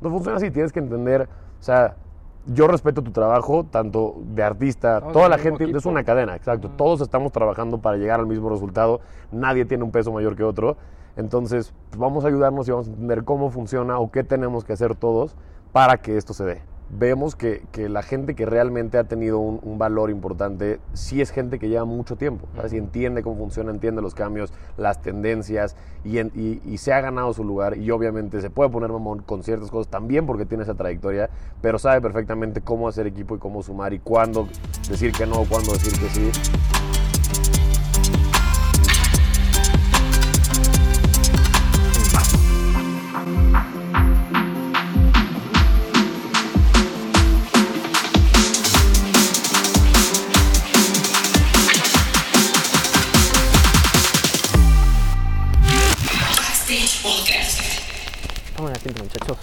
No funciona así, tienes que entender, o sea, yo respeto tu trabajo, tanto de artista, No, toda la gente, es una cadena, exacto. Todos estamos trabajando para llegar al mismo resultado, nadie tiene un peso mayor que otro. Entonces, pues, vamos a ayudarnos y vamos a entender cómo funciona o qué tenemos que hacer todos para que esto se dé. Vemos que, que la gente que realmente ha tenido un, un valor importante, sí es gente que lleva mucho tiempo, ¿sabes? Y entiende cómo funciona, entiende los cambios, las tendencias y, en- y- y se ha ganado su lugar. Y obviamente se puede poner mamón con ciertas cosas también porque tiene esa trayectoria, pero sabe perfectamente cómo hacer equipo y cómo sumar y cuándo decir que no, cuándo decir que sí.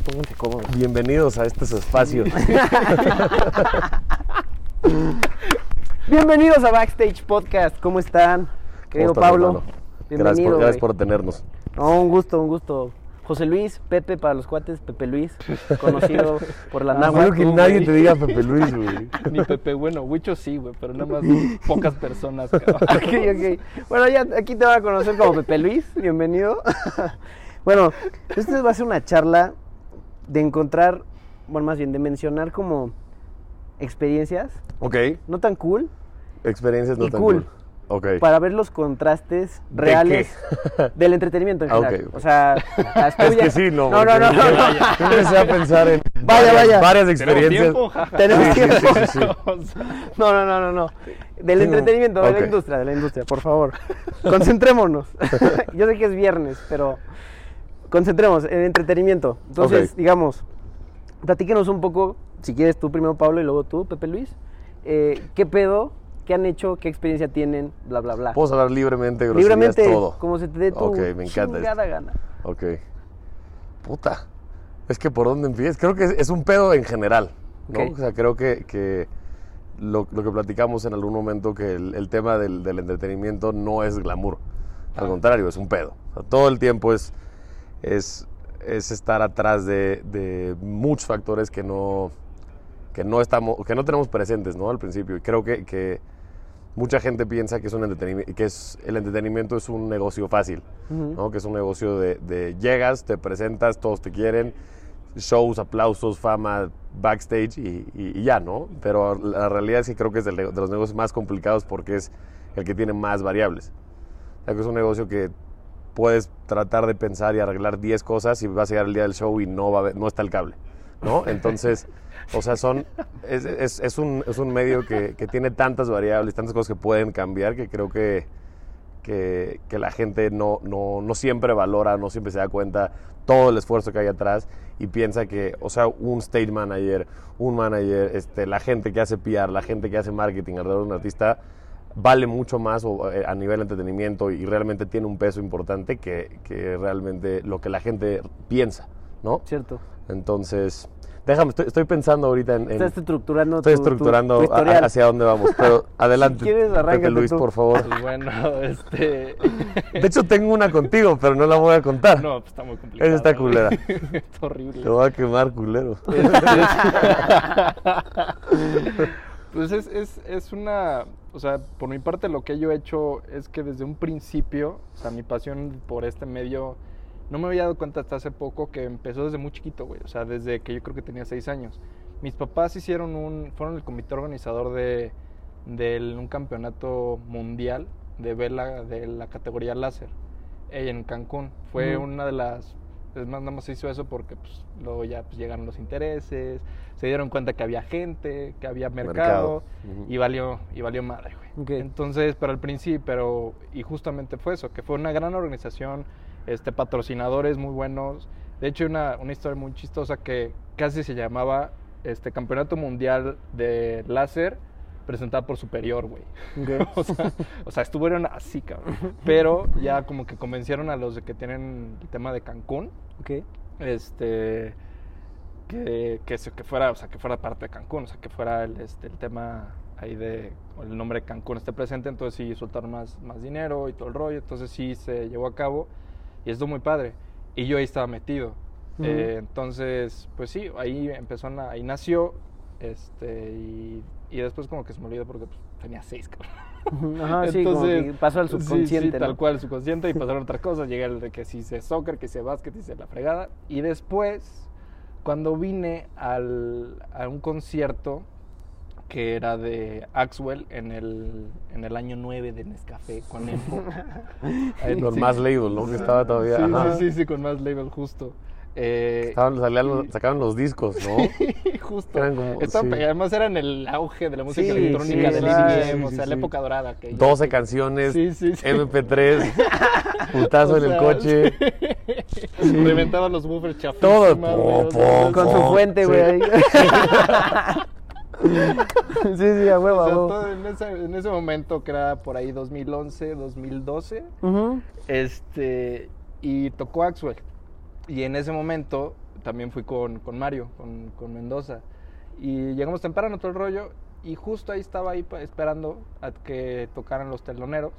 Pónganse cómodos. Bienvenidos a este su espacio. Bienvenidos a Backstage Podcast, ¿cómo están? Querido ¿Cómo estás, Pablo? Gracias, bienvenido. por, gracias por tenernos. No, un gusto, un gusto. José Luis, Pepe para los cuates, Pepe Luis, conocido por la náhuatl. Espero que nadie te diga Pepe Luis, güey. Ni Pepe Bueno, Huicho sí, güey, pero nada más pocas personas, cabrón. Ok, ok. Bueno, ya aquí te van a conocer como Pepe Luis, bienvenido. bueno, esta va a ser una charla de encontrar, bueno, más bien de mencionar como experiencias Ok, no tan cool experiencias no Y tan cool. cool. Ok. para ver los contrastes ¿De reales del entretenimiento en Ah, ok, general. O sea, las Es tuyas- que sí, no. No, no, no, empecé a pensar en Vaya, varias, vaya. varias ¿Tenemos experiencias. tiempo? Tenemos Sí, tiempo. sí, sí, No, no, no, no, no. Del entretenimiento, de la industria, de la industria, por favor. Concentrémonos. Yo sé que es viernes, pero concentrémonos en entretenimiento. Entonces, digamos, platíquenos un poco, si quieres tú primero, Pablo, y luego tú, Pepe Luis. eh, ¿Qué pedo? ¿Qué han hecho? ¿Qué experiencia tienen? Bla, bla, bla. Puedo hablar libremente, groserías, Libremente, todo. como se te dé tu Ok, me encanta chingada gana. Ok. Puta. Es que por dónde empiezas. Creo que es, es un pedo en general. ¿no? Ok. O sea, creo que, que lo, lo que platicamos en algún momento, que el, el tema del, del entretenimiento no es glamour. Al contrario, es un pedo. O sea, todo el tiempo es, es, es estar atrás de, de muchos factores que no, que no, estamos, que no tenemos presentes ¿no? al principio. Y creo que, que mucha gente piensa que, es un entretenimiento, que es, el entretenimiento es un negocio fácil. Ujú. ¿no? Que es un negocio de, de llegas, te presentas, todos te quieren, shows, aplausos, fama, backstage y, y- y ya, ¿no? Pero la realidad es que creo que es nego- de los negocios más complicados porque es el que tiene más variables. O sea, que es un negocio que puedes tratar de pensar y arreglar 10 cosas y vas a llegar el día del show y no, va a haber- no está el cable, ¿no? Entonces, o sea, son, es, es- es un, es un medio que, que tiene tantas variables, tantas cosas que pueden cambiar que creo que, que, que la gente no, no, no siempre valora, no siempre se da cuenta todo el esfuerzo que hay atrás y piensa que, o sea, un stage manager, un manager, este, la gente que hace PR, la gente que hace marketing alrededor de un artista, vale mucho más o, eh, a nivel de entretenimiento y realmente tiene un peso importante que, que realmente lo que la gente piensa, ¿no? Cierto. Entonces, déjame, estoy, estoy pensando ahorita en... en- Estás estructurando estoy tu- tu- estructurando tu a- historial. hacia dónde vamos, pero adelante. quieres, Pepe Luis, tú. por favor. Pues bueno, este. De hecho, tengo una contigo, pero no la voy a contar. No, pues está muy complicado. Esa está culera. está horrible. Te voy a quemar, culero. Pues es, es, es una, o sea, por mi parte lo que yo he hecho es que desde un principio, o sea, mi pasión por este medio, no me había dado cuenta hasta hace poco que empezó desde muy chiquito, güey, o sea, desde que yo creo que tenía seis años. Mis papás hicieron un, fueron el comité organizador de, de un campeonato mundial de vela de la categoría láser en Cancún. Fue una de las, es más, nada más se hizo eso porque pues, luego ya pues, llegaron los intereses, se dieron cuenta que había gente, que había mercado, y valió y valió madre, güey. Entonces, pero al principio, pero y justamente fue eso, que fue una gran organización, este patrocinadores muy buenos. De hecho, una, una historia muy chistosa que casi se llamaba este Campeonato Mundial de Láser presentada por Superior, güey. O, sea, o sea, estuvieron así, cabrón. Pero ya como que convencieron a los de que tienen el tema de Cancún, Ok. este que, que, fuera o sea que fuera parte de Cancún o sea que fuera el, este, el tema ahí de o el nombre de Cancún esté presente entonces sí soltaron más, más dinero y todo el rollo entonces sí se llevó a cabo y esto muy padre y yo ahí estaba metido. Eh, entonces, pues sí, ahí empezó, ahí nació, este, y, y después como que se me olvidó porque pues, tenía seis, cabrón. Ajá, sí, como que pasó al sí, subconsciente, sí, tal ¿no? cual, el subconsciente, y pasaron otras cosas. Llegué al de que si hice soccer, que hice básquet, hice la fregada. Y después, cuando vine al, a un concierto que era de Axwell en el, en el año 9 de Nescafé con. Ahí, Con sí. más label, ¿no? Que estaba todavía. Sí, ajá. sí, sí, sí, con más label, justo. Eh, Estaban- salían sacaban los discos, ¿no? justo. Eran como- Estaban sí. Además era en el auge de la música Sí, electrónica sí, del sí, EDM, sí, o sí, sea, la sí. época dorada. Que 12 canciones, Sí, sí, sí. MP3, putazo O en el coche. sí. Reventaban los buffers chafísimos. Todo, po, po, Con su fuente, Sí. güey. sí, sí, a huevo, o sea, todo en, ese, en ese momento, que era por ahí 2011, 2012, Ujú. este, y tocó Axwell. Y en ese momento también fui con, con Mario, con, con Mendoza. Y llegamos temprano todo el rollo, y justo ahí estaba ahí esperando a que tocaran los teloneros.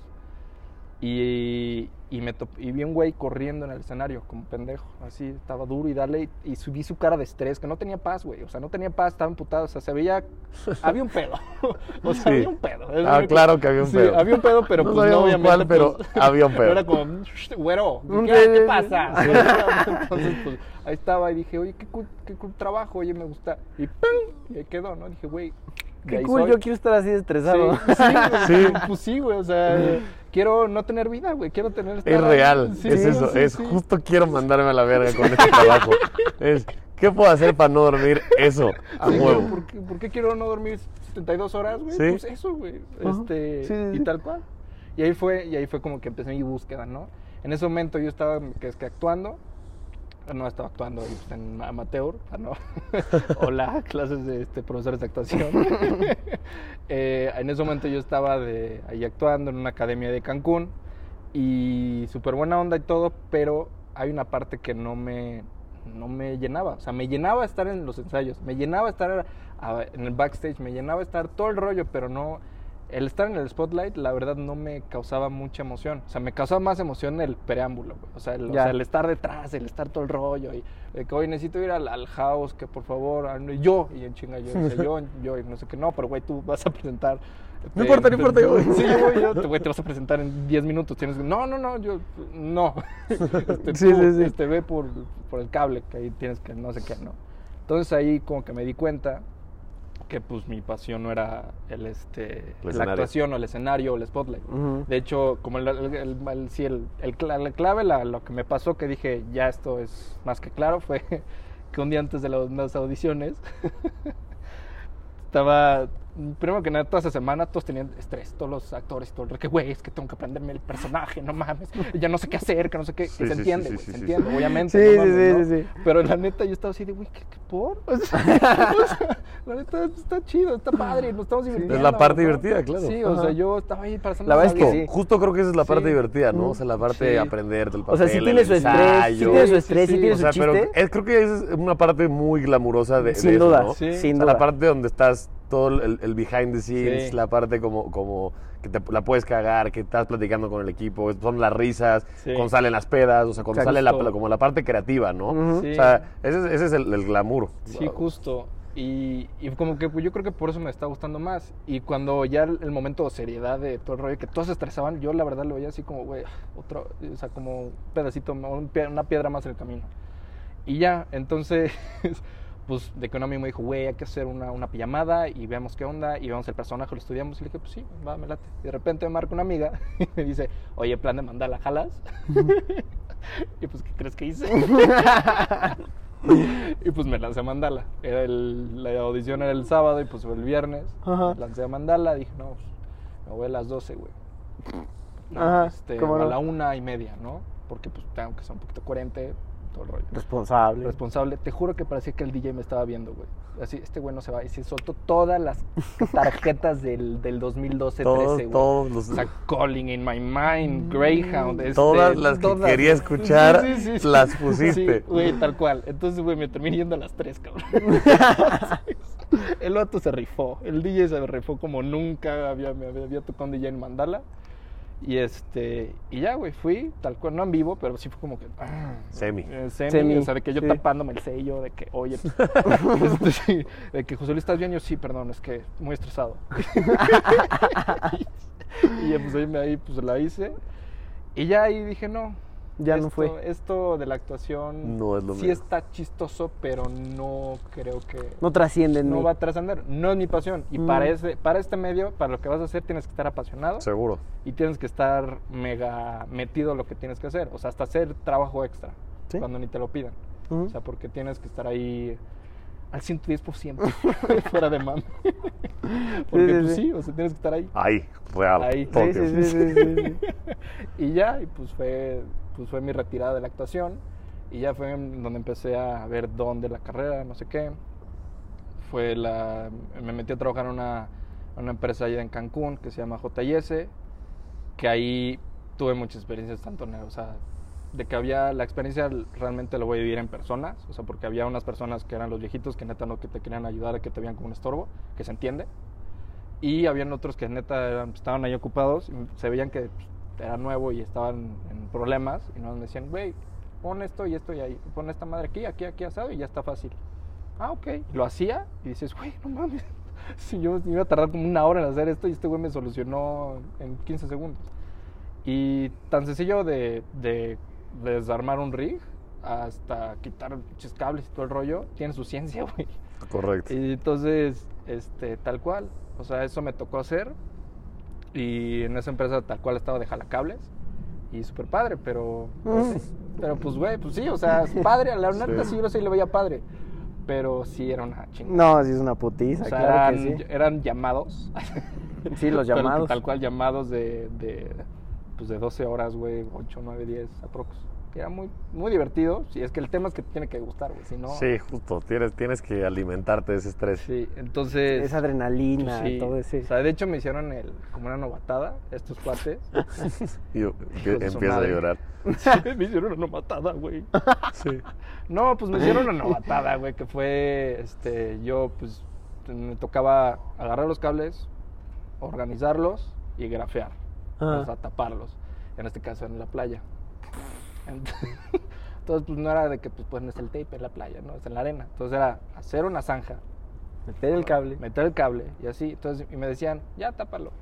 Y, y me top- y vi un güey corriendo en el escenario, como pendejo. Así, estaba duro y dale. Y, y subí su cara de estrés, que no tenía paz, güey. O sea, no tenía paz, estaba emputado. O sea, se veía. Había un pedo. o sea, Sí. había un pedo. Es Ah, claro que había un Sí, pedo. había un pedo, pero No pues no, obviamente. cuál, pero pues, había un pedo. Era como, güero, ¿qué, pasa? Entonces, pues ahí estaba y dije, oye, qué cool, qué cool trabajo, oye, me gusta. Y ¡pum! Y ahí quedó, ¿no? Dije, güey. Qué cool, soy. yo quiero estar así de estresado. Sí, sí, Sí. Pues sí, güey, o sea, quiero no tener vida, güey, quiero tener... Es real, Sí, es eso, sí, es sí. justo quiero mandarme a la verga con este trabajo. Es, ¿qué puedo hacer para no dormir? Eso, a Sí, güey, huevo. ¿por, qué, por qué quiero no dormir 72 horas, güey? Pues eso, güey. Este, y tal cual. Y ahí fue, y ahí fue como que empecé mi búsqueda, ¿no? En ese momento yo estaba que es que actuando, no estaba actuando pues, en amateur, ah, no. Hola, clases de este, profesores de actuación. Eh, en ese momento yo estaba ahí actuando en una academia de Cancún y súper buena onda y todo, pero hay una parte que no me, no me llenaba. O sea, me llenaba estar en los ensayos, me llenaba estar en el backstage, me llenaba estar todo el rollo, pero no... El estar en el spotlight, la verdad, no me causaba mucha emoción. O sea, me causaba más emoción el preámbulo, güey. O sea, el, o sea, el estar detrás, el estar todo el rollo. Y de que hoy necesito ir al, al house, que por favor, yo, y en chinga yo, dice, yo, yo, y no sé qué, no, pero güey, tú vas a presentar. No importa, no importa, yo voy. Sí, yo voy, yo, te, güey, te vas a presentar en 10 minutos. Tienes no, no, no, yo, no. Este, Sí, tú, sí, sí. este, ve por, por el cable, que ahí tienes que no sé qué, ¿no? Entonces ahí como que me di cuenta que pues mi pasión no era el este la actuación o el escenario o el spotlight. De hecho, como el, el, el- el- sí, el- el cla- la clave, la- lo que me pasó, que dije, ya esto es más que claro, fue que un día antes de la- las audiciones, estaba, primero que nada, toda esa semana todos tenían estrés, todos los actores todo, el que güey, es que tengo que aprenderme el personaje, no mames, ya no sé qué hacer, que no sé qué, Sí, se sí, entiende, sí, güey, sí, se sí, entiende, sí. obviamente. Sí, no sí, mames, sí, ¿no? sí, sí. Pero la neta yo estaba así de, güey, ¿qué, qué por? O sea, o sea, la neta está chido, está padre, nos estamos divirtiendo. Es la parte ¿no? divertida, claro. Sí, o Ajá. sea, yo estaba ahí para hacer La verdad es que Justo, sí. justo creo que esa es la parte Sí. divertida, ¿no? Mm. O sea, la parte Sí. de aprender del papel, O sea, sí tiene su estrés, sí tiene su estrés, sí, tiene O su sea, chiste. pero es- creo que esa es una parte muy glamurosa de, sin eso, duda, sin duda. la parte donde estás todo el, el behind the scenes, Sí. la parte como, como que te, la puedes cagar, que estás platicando con el equipo, son las risas, Sí. cuando salen las pedas, o sea, cuando Exacto. sale la, como la parte creativa, ¿no? Ujú. Sí. O sea, ese, es- ese es el, el glamour. Sí, justo. Y, y como que pues, yo creo que por eso me está gustando más. Y cuando ya el, el momento de seriedad de todo el rollo, que todos se estresaban, yo la verdad lo veía así como, güey, otro, o sea, como un pedacito, una piedra más en el camino. Y ya, entonces, pues de que un amigo me dijo, güey, hay que hacer una, una pijamada y veamos qué onda, y vemos el personaje, lo estudiamos. Y le dije, pues sí, va, me late. Y de repente me marca una amiga y me dice, oye, plan de mandala, ¿jalas? y pues, ¿qué crees que hice? y pues me lancé a Mandala. Era el- la audición era el sábado y pues fue el viernes. Ajá. Lancé a Mandala. Dije, no, pues, me voy a las 12, güey. No, Ajá, este, ¿cómo o a no? la una y media, ¿no? Porque pues tengo que ser un poquito coherente, todo el rollo. Responsable. Responsable. Te juro que parecía que el DJ me estaba viendo, güey. Así, este güey no se va. Y se soltó todas las tarjetas del, del 2012-13, Todos, güey. todos los... O sea, Calling in My Mind, Greyhound. este, Todas las que todas. quería escuchar, Sí, sí, sí, las pusiste. Güey, tal cual. Entonces, güey, me terminé yendo a las 3, cabrón. el vato se rifó. El DJ se rifó como nunca había, me había tocado un DJ en Mandala. Y este, y ya, güey, fui, tal cual, no en vivo, pero sí fue como que. ah, Semi. eh, semi, Semi, o sea, de que yo sí. tapándome el sello, de que, oye, este, sí, de que José Luis, ¿estás bien? Yo sí, perdón, es que muy estresado. y pues ahí, me- ahí pues la hice. Y ya ahí dije, no. Ya no fue. Esto de la actuación No es lo sí está chistoso, pero no creo que No trascienden. no ni- va a trascender. No es mi pasión. Y Mm. para, ese, para este medio, para lo que vas a hacer, tienes que estar apasionado Seguro. y tienes que estar mega metido en lo que tienes que hacer. O sea, hasta hacer trabajo extra Sí. cuando ni te lo pidan. O sea, porque tienes que estar ahí al 110% fuera de mami. Porque sí, pues sí. sí, o sea, tienes que estar ahí. Ahí, real. Ahí. Sí, sí, sí, sí, sí. y ya, y pues fue, pues fue mi retirada de la actuación. Y ya fue donde empecé a ver dónde la carrera, no sé qué. Fue la. Me metí a trabajar en una, una empresa allá en Cancún que se llama JS. Que ahí tuve muchas experiencias, tanto en. O sea, de que había. La experiencia realmente lo voy a vivir en personas. O sea, porque había unas personas que eran los viejitos que neta no que te querían ayudar, que te veían como un estorbo, que se entiende. Y habían otros que neta eran- estaban ahí ocupados y se veían que pues, era nuevo y estaban en problemas y nos decían, güey, pon esto y esto y ahí, pon esta madre aquí, aquí, aquí asado y ya está fácil. Ah, ok. Lo hacía y dices, güey, no mames. Si yo iba a tardar como una hora en hacer esto y este güey me solucionó en 15 segundos. Y tan sencillo de, de desarmar un rig hasta quitar cables y todo el rollo, tiene su ciencia, güey. Correcto. Y entonces, este, tal cual. O sea, eso me tocó hacer. Y en esa empresa tal cual estaba de jalacables. Y súper padre, pero... pues, Mm. sí. Pero pues, güey, pues sí, o sea, es padre. La neta Sí. sí, yo sí lo veía padre. Pero sí era una chingada. No, sí es una putiza, o sea, claro eran, que sí. eran llamados. Sí, los Pero llamados. Tal cual llamados de, de, pues de 12 horas, güey, 8, 9, 10 aprox. Que Era muy, muy divertido. Sí, es que el tema es que te tiene que gustar, güey. Si no... Sí, justo. Tienes, tienes que alimentarte de ese estrés. Sí, entonces... Esa adrenalina, Sí. todo ese. O sea, de hecho me hicieron el, como una novatada, estos cuates. Y empiezo a llorar. Sí, me hicieron una novatada, güey. Sí. No, pues me hicieron una novatada, güey, que fue, este, yo, pues, me tocaba agarrar los cables, organizarlos y grafear. Ajá. O sea, taparlos. En este caso, en la playa. Ent- Entonces, pues, no era de que, pues, pones el tape en la playa, ¿no? Es en la arena. Entonces, era hacer una zanja, Meter el cable. meter el cable y así. Entonces, y me decían, ya tápalo.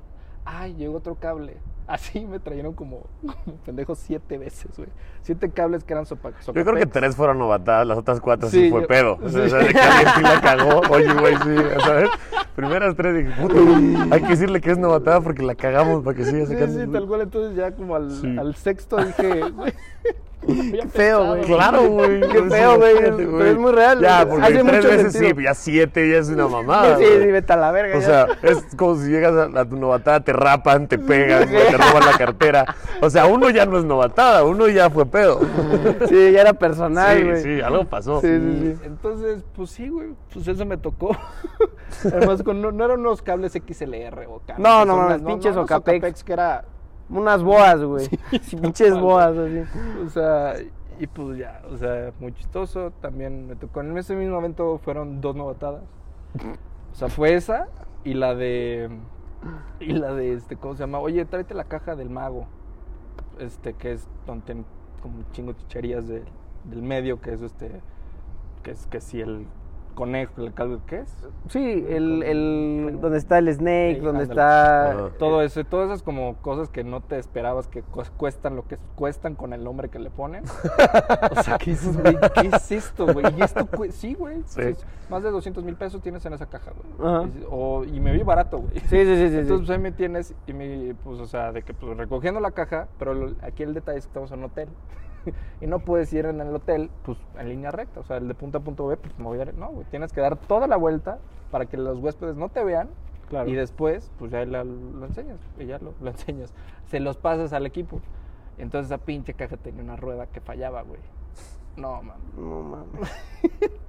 Ay, llegó otro cable. Así me trajeron como, como pendejos siete veces, güey. Siete cables que eran sopa, Yo creo que tres fueron novatadas, las otras cuatro sí, Sí, fue yo- pedo. O sea, sí. o sea, de que alguien sí la cagó. Oye, güey, sí, ¿sabes? Primeras tres dije, puta, hay que decirle que es novatada porque la cagamos para que siga Sí, sacando. sí, tal cual. Entonces ya como al, Sí. al sexto dije, güey. no Qué feo, güey. Claro, güey. Qué feo, güey, pero es muy real, Ya, porque Hace tres mucho veces sentido. sí, ya siete ya es una mamada. sí, sí, vete a la verga. O ya. sea, es como si llegas a, a tu novatada, te rapan, te pegan, te roban la cartera. O sea, uno ya no es novatada, uno ya fue pedo. sí, ya era personal, sí, güey. sí, algo pasó. Sí, sí, sí. Entonces, pues sí, güey. Pues eso me tocó. Además, con, no, no eran unos cables XLR o cables. No, no las- pinches unos Ocapex. que era. Unas boas, güey. Sí, pinches boas, así. O sea, y pues ya, o sea, muy chistoso. También me tocó. En ese mismo momento fueron dos novatadas. O sea, fue esa y la de. Y la de este, ¿cómo se llama? Oye, tráete la caja del mago. Este, que es donde tienen como un chingo de chicherías de- del medio, que es este. Que es que si el conejo, el calvo, ¿qué es? Sí, el, el, donde está el snake, Sí, donde ándale. está... Ajá. Todo eso, todas esas como cosas que no te esperabas que cu- cuestan lo que cuestan con el nombre que le ponen. o sea, que dices, güey, ¿qué es esto, güey? Y esto, sí, güey. Sí. sí, Más de 200 mil pesos tienes en esa caja, güey. Y o- y me vi barato, güey. Sí, sí, sí, sí. Entonces, pues ahí me tienes, y me, pues, o sea, de que pues recogiendo la caja, pero lo- aquí el detalle es que estamos en un hotel. y no puedes ir en el hotel, pues, en línea recta. O sea, el de punto a punto B, pues, me voy a... No, güey, tienes que dar toda la vuelta para que los huéspedes no te vean. Claro. Y después, pues, ya la- lo enseñas, y ya lo, lo enseñas. Se los pasas al equipo. Entonces, esa pinche caja tenía una rueda que fallaba, güey. No, mames. No mames.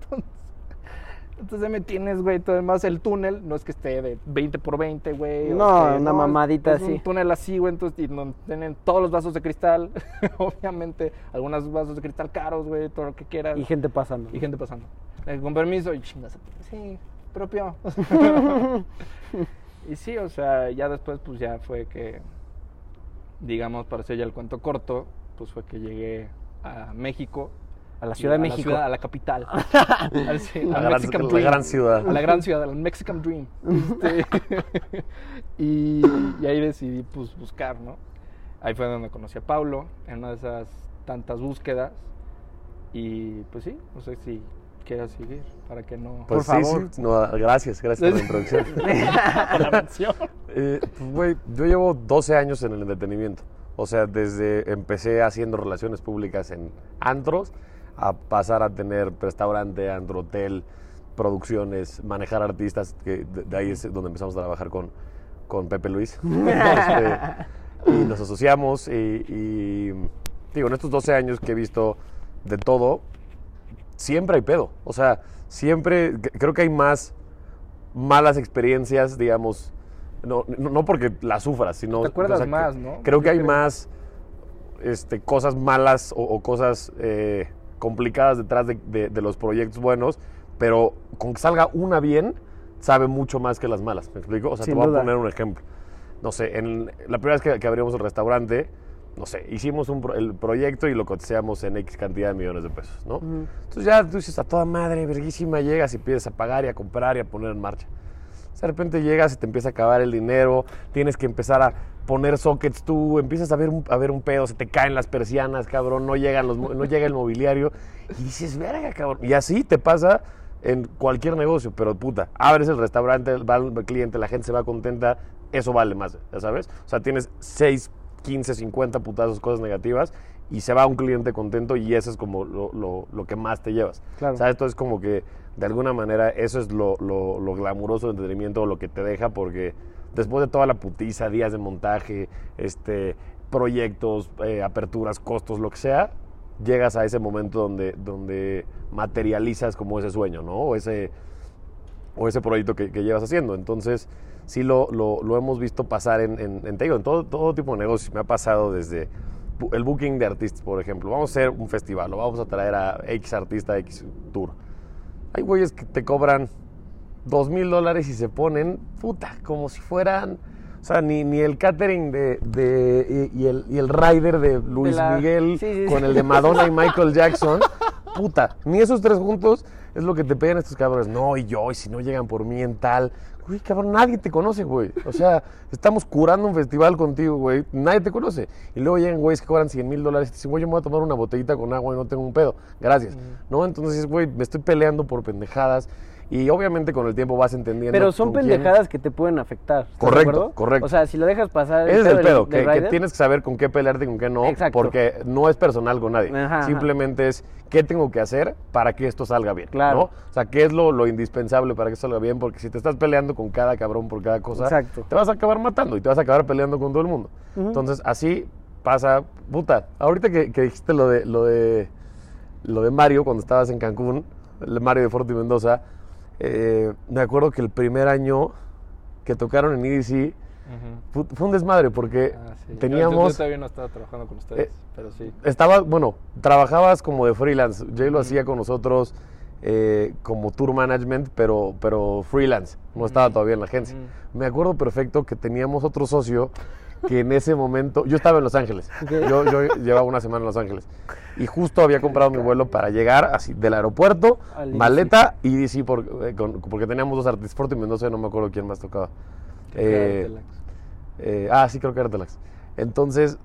Entonces, me tienes, güey, todo más el túnel, no es que esté de 20 por 20, güey. o No, una mamadita es así. un túnel así, güey, entonces y donde tienen todos los vasos de cristal, obviamente, algunos vasos de cristal caros, güey, todo lo que quieras. Y gente pasando. Y gente pasando. Eh, con permiso, y chingas. Sí, propio. y sí, o sea, ya después, pues ya fue que. digamos, para hacer ya el cuento corto, pues fue que llegué a México. A la Ciudad de México. ciudad, a la capital. Al- sí, La al gran, Mexican la Dream. gran ciudad. A la gran ciudad, al Mexican Dream. Este, y, y ahí decidí pues, buscar, ¿no? Ahí fue donde conocí a Pablo, en una de esas tantas búsquedas. Y pues sí, no sé si quieras seguir, para que no... Pues Por sí, favor. sí. No, gracias, gracias por la introducción. la mención. Eh, pues, güey, yo llevo 12 años en el entretenimiento. O sea, desde empecé haciendo relaciones públicas en antros a pasar a tener restaurante, antro, hotel, producciones, manejar artistas, que de, de ahí es donde empezamos a trabajar con, con Pepe Luis. Este, y nos asociamos y, y, digo, en estos 12 años que he visto de todo, siempre hay pedo. O sea, siempre, creo que hay más malas experiencias, digamos, no, no, no porque las sufras, sino... Te acuerdas o sea, que- más, ¿no? Creo que hay creo. más este, cosas malas o, o cosas eh, complicadas detrás de, de- de los proyectos buenos, pero con que salga una bien, sabe mucho más que las malas, ¿me explico? O sea, Sin te voy duda. a poner un ejemplo. No sé, en la primera vez que, que abrimos el restaurante, no sé, hicimos un pro- el proyecto y lo cotizamos en X cantidad de millones de pesos, ¿no? Entonces ya tú dices, a toda madre, verguísima, llegas y empiezas a pagar y a comprar y a poner en marcha. De repente llegas y te empieza a acabar el dinero, tienes que empezar a poner sockets tú, empiezas a ver un, a ver un pedo, se te caen las persianas, cabrón, no, llegan los, no llega el mobiliario y dices, verga, cabrón. Y así te pasa en cualquier negocio, pero puta, abres el restaurante, va el cliente, la gente se va contenta, eso vale más, ya sabes. O sea, tienes 6, 15, 50 putazos, cosas negativas y se va un cliente contento y eso es como lo, lo- lo que más te llevas. Claro. ¿Sabes? Entonces como que de alguna manera eso es lo, lo, lo glamuroso del entretenimiento, lo que te deja, porque después de toda la putiza, días de montaje, este, proyectos, eh, aperturas, costos, lo que sea, llegas a ese momento donde, donde materializas como ese sueño, ¿no? O ese, o ese proyecto que, que llevas haciendo. Entonces, sí lo, lo, lo hemos visto pasar en, en, en, te digo, en todo, todo tipo de negocios. Me ha pasado desde el booking de artistas, por ejemplo. Vamos a hacer un festival o vamos a traer a X artista, X tour. Hay güeyes que te cobran dos mil dólares y se ponen, puta, como si fueran... O sea, ni, ni el catering de, de- y, y el, y el rider de Luis la- Miguel sí, sí, con sí. el de Madonna y Michael Jackson, puta, ni esos tres juntos es lo que te pegan estos cabrones. No, y yo, y si no llegan por mí en tal. Güey, cabrón, nadie te conoce, güey. O sea, estamos curando un festival contigo, güey. Nadie te conoce. Y luego llegan güeyes que cobran 100 mil dólares y te dicen, güey, yo me voy a tomar una botellita con agua y no tengo un pedo. Gracias. ¿No? Entonces, güey, me estoy peleando por pendejadas. Y obviamente con el tiempo vas entendiendo. Pero son quién- pendejadas que te pueden afectar. ¿estás de Correcto, correcto. O sea, si lo dejas pasar. Ese es el pedo, del que, que tienes que saber con qué pelearte y con qué no, Exacto. porque no es personal con nadie. Ajá, ajá. Simplemente es qué tengo que hacer para que esto salga bien. Claro. ¿no? O sea, qué es lo, lo indispensable para que esto salga bien, porque si te estás peleando con cada cabrón por cada cosa, Exacto. te vas a acabar matando y te vas a acabar peleando con todo el mundo. Entonces, así pasa, puta. Ahorita que, que dijiste lo de, lo de lo de Mario cuando estabas en Cancún, el Mario de Forti Mendoza, eh, me acuerdo que el primer año que tocaron en EDC fue, fue un desmadre porque Ah, sí. Yo- Yo, teníamos... yo todavía no estaba trabajando con ustedes, Eh, pero sí. Estaba, bueno, trabajabas como de freelance. Jay lo hacía con nosotros eh, como tour management, pero, pero freelance. No estaba todavía en la agencia. Me acuerdo perfecto que teníamos otro socio que en ese momento, yo estaba en Los Ángeles. Yo, yo llevaba una semana en Los Ángeles. Y justo había comprado mi vuelo para llegar así del aeropuerto, Al maleta y DC, por- eh, con- porque teníamos dos artistas, Forti y Mendoza, no me acuerdo quién más tocaba. Eh, eh, ah, sí, creo que era Relax. Entonces,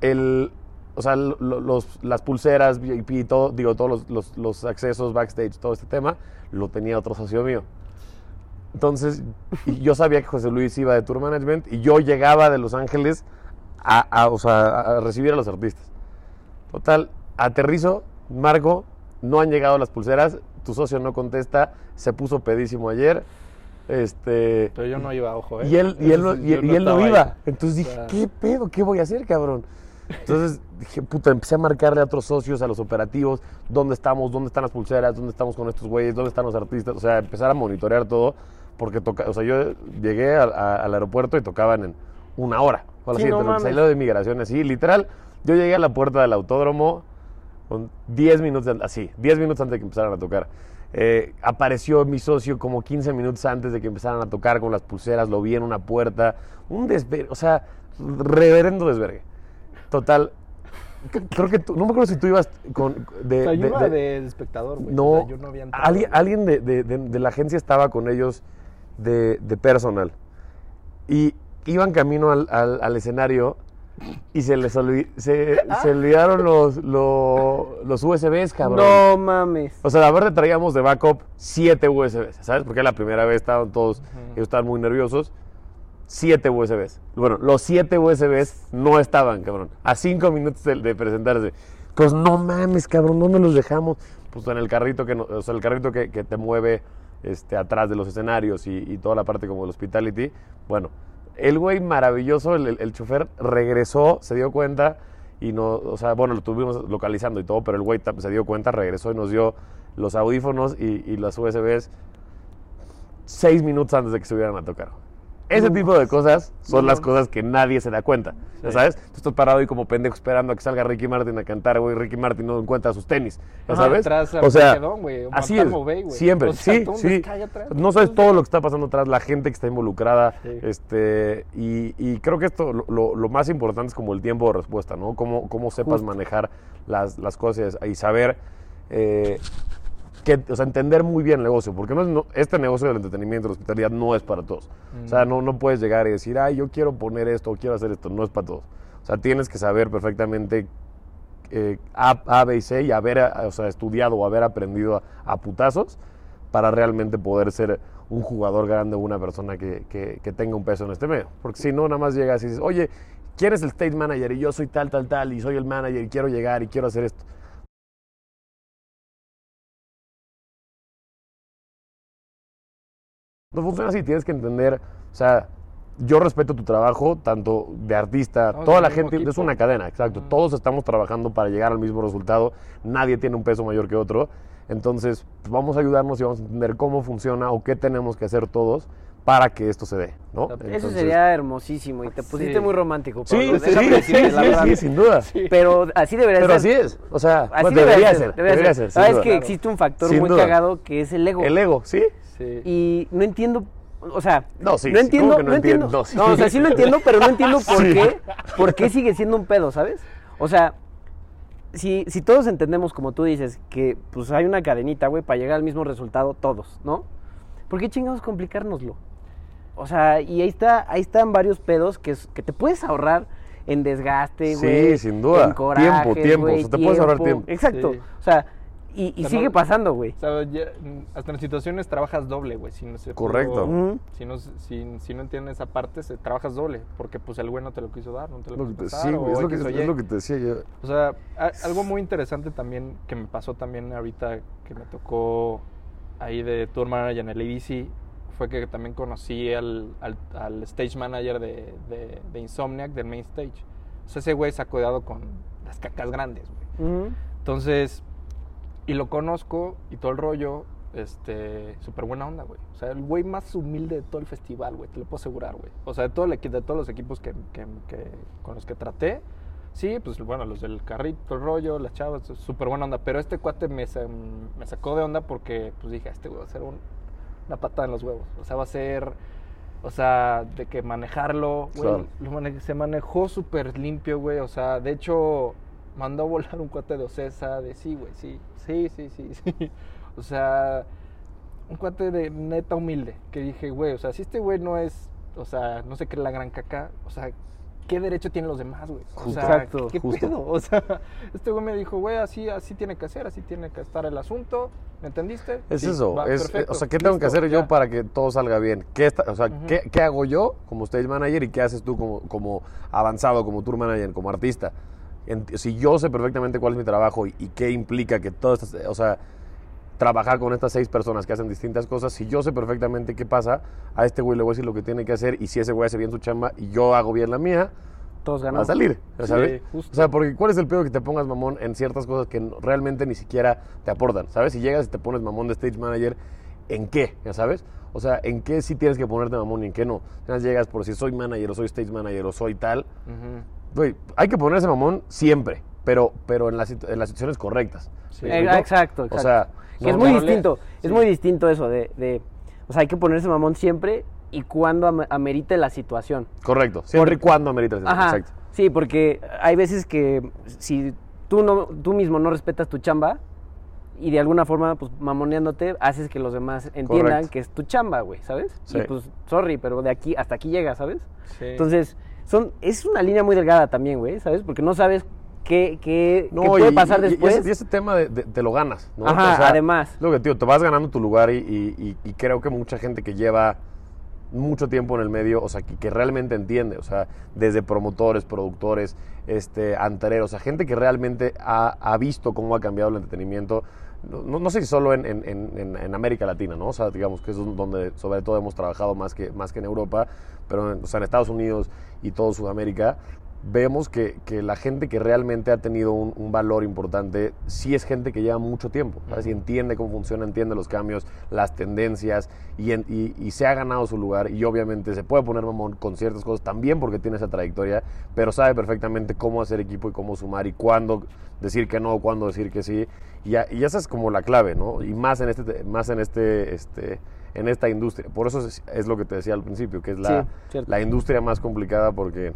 el, o sea, lo- lo- los, las pulseras, VIP, todo, digo, todos los, los- los accesos backstage, todo este tema, lo tenía otro socio mío. Entonces, yo sabía que José Luis iba de tour management y yo llegaba de Los Ángeles a, a, o sea, a recibir a los artistas. Total, aterrizo, marco, no han llegado las pulseras, tu socio no contesta, se puso pedísimo ayer. Este, Pero yo no iba, ojo, ¿eh? y él, y él, no, y, él no iba. ahí. Entonces dije, O sea, ¿qué pedo? ¿Qué voy a hacer, cabrón? Entonces dije, puta, empecé a marcarle a otros socios, a los operativos, dónde estamos, dónde están las pulseras, dónde estamos con estos güeyes, dónde están los artistas. O sea, empezar a monitorear todo, porque toca, o sea, yo llegué al- a- al aeropuerto y tocaban en una hora. O Sí, no mames. de migración, así, literal. Yo llegué a la puerta del autódromo con 10 minutos, así, 10 minutos antes de que empezaran a tocar. Eh, apareció mi socio como 15 minutos antes de que empezaran a tocar con las pulseras, lo vi en una puerta, un desver... O sea, reverendo desvergue. Total. Creo que tú, no me acuerdo si tú ibas con. De, O sea, yo de- iba de- de, espectador, güey. no, O sea, yo no había entrado, alguien, alguien de la agencia estaba con ellos de, de personal. Y iban camino al, al- al escenario y se les olvi- se, se olvidaron los, lo- los USBs, cabrón. No mames. O sea, a ver, traíamos de backup siete USBs, ¿sabes? Porque la primera vez estaban todos, ellos estaban muy nerviosos. Siete USBs. Bueno, los siete USBs no estaban, cabrón. A cinco minutos de, de presentarse. Pues no mames, cabrón, ¿dónde los dejamos? Pues en el carrito que, no- o sea, el carrito que, que te mueve este, atrás de los escenarios y, toda la parte como del hospitality. Bueno, el güey maravilloso, el, el- el chofer, regresó, se dio cuenta y no, o sea, bueno, lo tuvimos localizando y todo, pero el güey se dio cuenta, regresó y nos dio los audífonos y, y las USBs seis minutos antes de que se hubieran a tocar. Ese tipo de cosas son las cosas que nadie se da cuenta, ¿ya ¿sabes? Tú estás parado ahí como pendejo esperando a que salga Ricky Martin a cantar, güey, Ricky Martin no encuentra sus tenis, ¿ya sabes? o sea, así es, siempre, sí, sí. No sabes todo lo que está pasando atrás, la gente que está involucrada, este, y, y creo que esto, lo, lo- lo más importante es como el tiempo de respuesta, ¿no? Cómo, cómo sepas Justo. manejar las, las cosas y saber, eh, que, o sea, entender muy bien el negocio, porque no es- no- este negocio del entretenimiento, la hospitalidad, no es para todos. O sea, no, no puedes llegar y decir, ay, yo quiero poner esto, o quiero hacer esto, no es para todos. O sea, tienes que saber perfectamente eh, A, A, B y C y haber eh, o sea, estudiado o haber aprendido a, a putazos para realmente poder ser un jugador grande o una persona que, que- que tenga un peso en este medio. Porque si no, nada más llegas y dices, oye, ¿quién es el state manager? Y yo soy tal, tal, tal, y soy el manager y quiero llegar y quiero hacer esto. No funciona así, tienes que entender, o sea, yo respeto tu trabajo, tanto de artista, No, toda la gente, es una cadena, exacto. Todos estamos trabajando para llegar al mismo resultado, nadie tiene un peso mayor que otro. Entonces, pues, vamos a ayudarnos y vamos a entender cómo funciona o qué tenemos que hacer todos para que esto se dé, ¿no? Eso Entonces- sería hermosísimo y te pusiste Sí. muy romántico. Sí, Pablo, sí, sí, decirte la verdad. sí, sin duda. Pero así debería Pero ser. así es, o sea, Así bueno, debería, debería ser. ser, debería debería ser. ser, sin Sabes duda. que existe un factor Sin muy duda. cagado que es el ego. El ego, ¿sí? Sí. Y no entiendo, o sea, No, sí, no sí, entiendo, ¿cómo que no no entiendo. entiendo? Sí. No, o sea, sí lo entiendo, pero no entiendo por Sí. qué, por qué sigue siendo un pedo, ¿sabes? O sea, si, si todos entendemos, como tú dices, que pues hay una cadenita, güey, para llegar al mismo resultado todos, ¿no? ¿Por qué chingados complicárnoslo? O sea, y ahí está, ahí están varios pedos que, te puedes ahorrar en desgaste, Sí, güey. sin duda. En corajes, Tiempo, tiempo, güey, o sea, te puedes ahorrar tiempo. Exacto. Sí. O sea, y, y O sea, sigue no- pasando, güey. O sea, ya, hasta en situaciones trabajas doble, güey. Si no se Correcto. Si no, si, si no entiendes esa parte, se, trabajas doble. Porque pues el güey no te lo quiso dar, no te lo Lo que quiso te- pasar. sí, güey, es lo que, es lo te decía yo. O sea, a- algo muy interesante también que me pasó también ahorita que me tocó ahí de tour manager en el ABC fue que también conocí al, al, al stage manager de, de, de Insomniac, del main stage. O sea, ese güey se ha cuidado con las cacas grandes, güey. Ujú. Entonces, y lo conozco y todo el rollo, este, súper buena onda, güey. O sea, el güey más humilde de todo el festival, güey, te lo puedo asegurar, güey. O sea, de, todo el de todos los equipos que, que- que- con los que traté, sí, pues bueno, los del carrito, el rollo, las chavas, súper buena onda. Pero este cuate me, me sacó de onda porque, pues dije, este güey va a ser un- una patada en los huevos. O sea, va a ser, o sea, de que manejarlo, güey, Claro. lo mane- se manejó súper limpio, güey. O sea, de hecho, mandó a volar un cuate de Ocesa, de sí, güey, sí, sí, sí, sí, sí. O sea, un cuate de neta humilde, que dije, güey, o sea, si este güey no es, o sea, no qué es la gran caca, o sea, ¿qué derecho tienen los demás, güey? O Justo. sea, Exacto, ¿qué justo. pedo? O sea, este güey me dijo, güey, así, así tiene que hacer, así tiene que estar el asunto, ¿me entendiste? Es Sí, eso, va, es, perfecto, o sea, ¿qué tengo que hacer yo ya. para que todo salga bien? ¿Qué, está- o sea. ¿qué, qué hago yo como stage manager y qué haces tú como, como avanzado, como tour manager, como artista? En- si yo sé perfectamente cuál es mi trabajo y, y qué implica que todo esto, o sea, trabajar con estas seis personas que hacen distintas cosas, si yo sé perfectamente qué pasa, a este güey le voy a decir lo que tiene que hacer y si ese güey hace bien su chamba y yo hago bien la mía, Todos va a ganamos. salir, ¿ya Sí, ¿sabes? O sea, porque ¿cuál es el pedo que te pongas mamón en ciertas cosas que realmente ni siquiera te aportan? ¿Sabes? Si llegas y te pones mamón de stage manager, ¿en qué? ¿Ya sabes? O sea, ¿en qué sí tienes que ponerte mamón y en qué no? Apenas llegas por si soy manager o soy stage manager o soy tal. Güey, hay que ponerse mamón siempre, pero, pero en, las, situ- en las situaciones correctas. Sí. Exacto, exacto. O sea, es muy distinto, sí. es muy distinto eso de, de- o sea, hay que ponerse mamón siempre y cuando am- amerite la situación. Correcto. Siempre Por- y cuando ameritas. Ajá. Exacto. Sí, porque hay veces que si tú no tú mismo no respetas tu chamba y de alguna forma pues mamoneándote haces que los demás entiendan Correcto. que es tu chamba, güey, ¿sabes? Sí. Y pues sorry, pero de aquí hasta aquí llega, ¿sabes? Sí. Entonces, son es una línea muy delgada también, güey, ¿sabes? Porque no sabes qué, qué, No, qué puede y- pasar y- y después. ese, y ese tema de, de- te lo ganas, ¿no? Ajá, además. Lo que, tío, te vas ganando tu lugar y, y- y- y creo que mucha gente que lleva mucho tiempo en el medio, o sea, que, que realmente entiende, o sea, desde promotores, productores, este, antereros, o sea, gente que realmente ha, ha visto cómo ha cambiado el entretenimiento, no, sé si solo en, en- en- en- en América Latina, ¿no? O sea, digamos que es donde sobre todo hemos trabajado más que, más que en Europa, pero en, o sea, en Estados Unidos y todo Sudamérica, vemos que, que la gente que realmente ha tenido un, un valor importante, sí es gente que lleva mucho tiempo, ¿sabes? Y entiende cómo funciona, entiende los cambios, las tendencias, y, en- y- y se ha ganado su lugar, y obviamente se puede poner mamón con ciertas cosas también porque tiene esa trayectoria, pero sabe perfectamente cómo hacer equipo y cómo sumar y cuándo decir que no, cuándo decir que sí, y, ya- y esa es como la clave, ¿no? Y más en este, más en este, este en esta industria. Por eso es, es lo que te decía al principio, que es la, Sí, la industria más complicada porque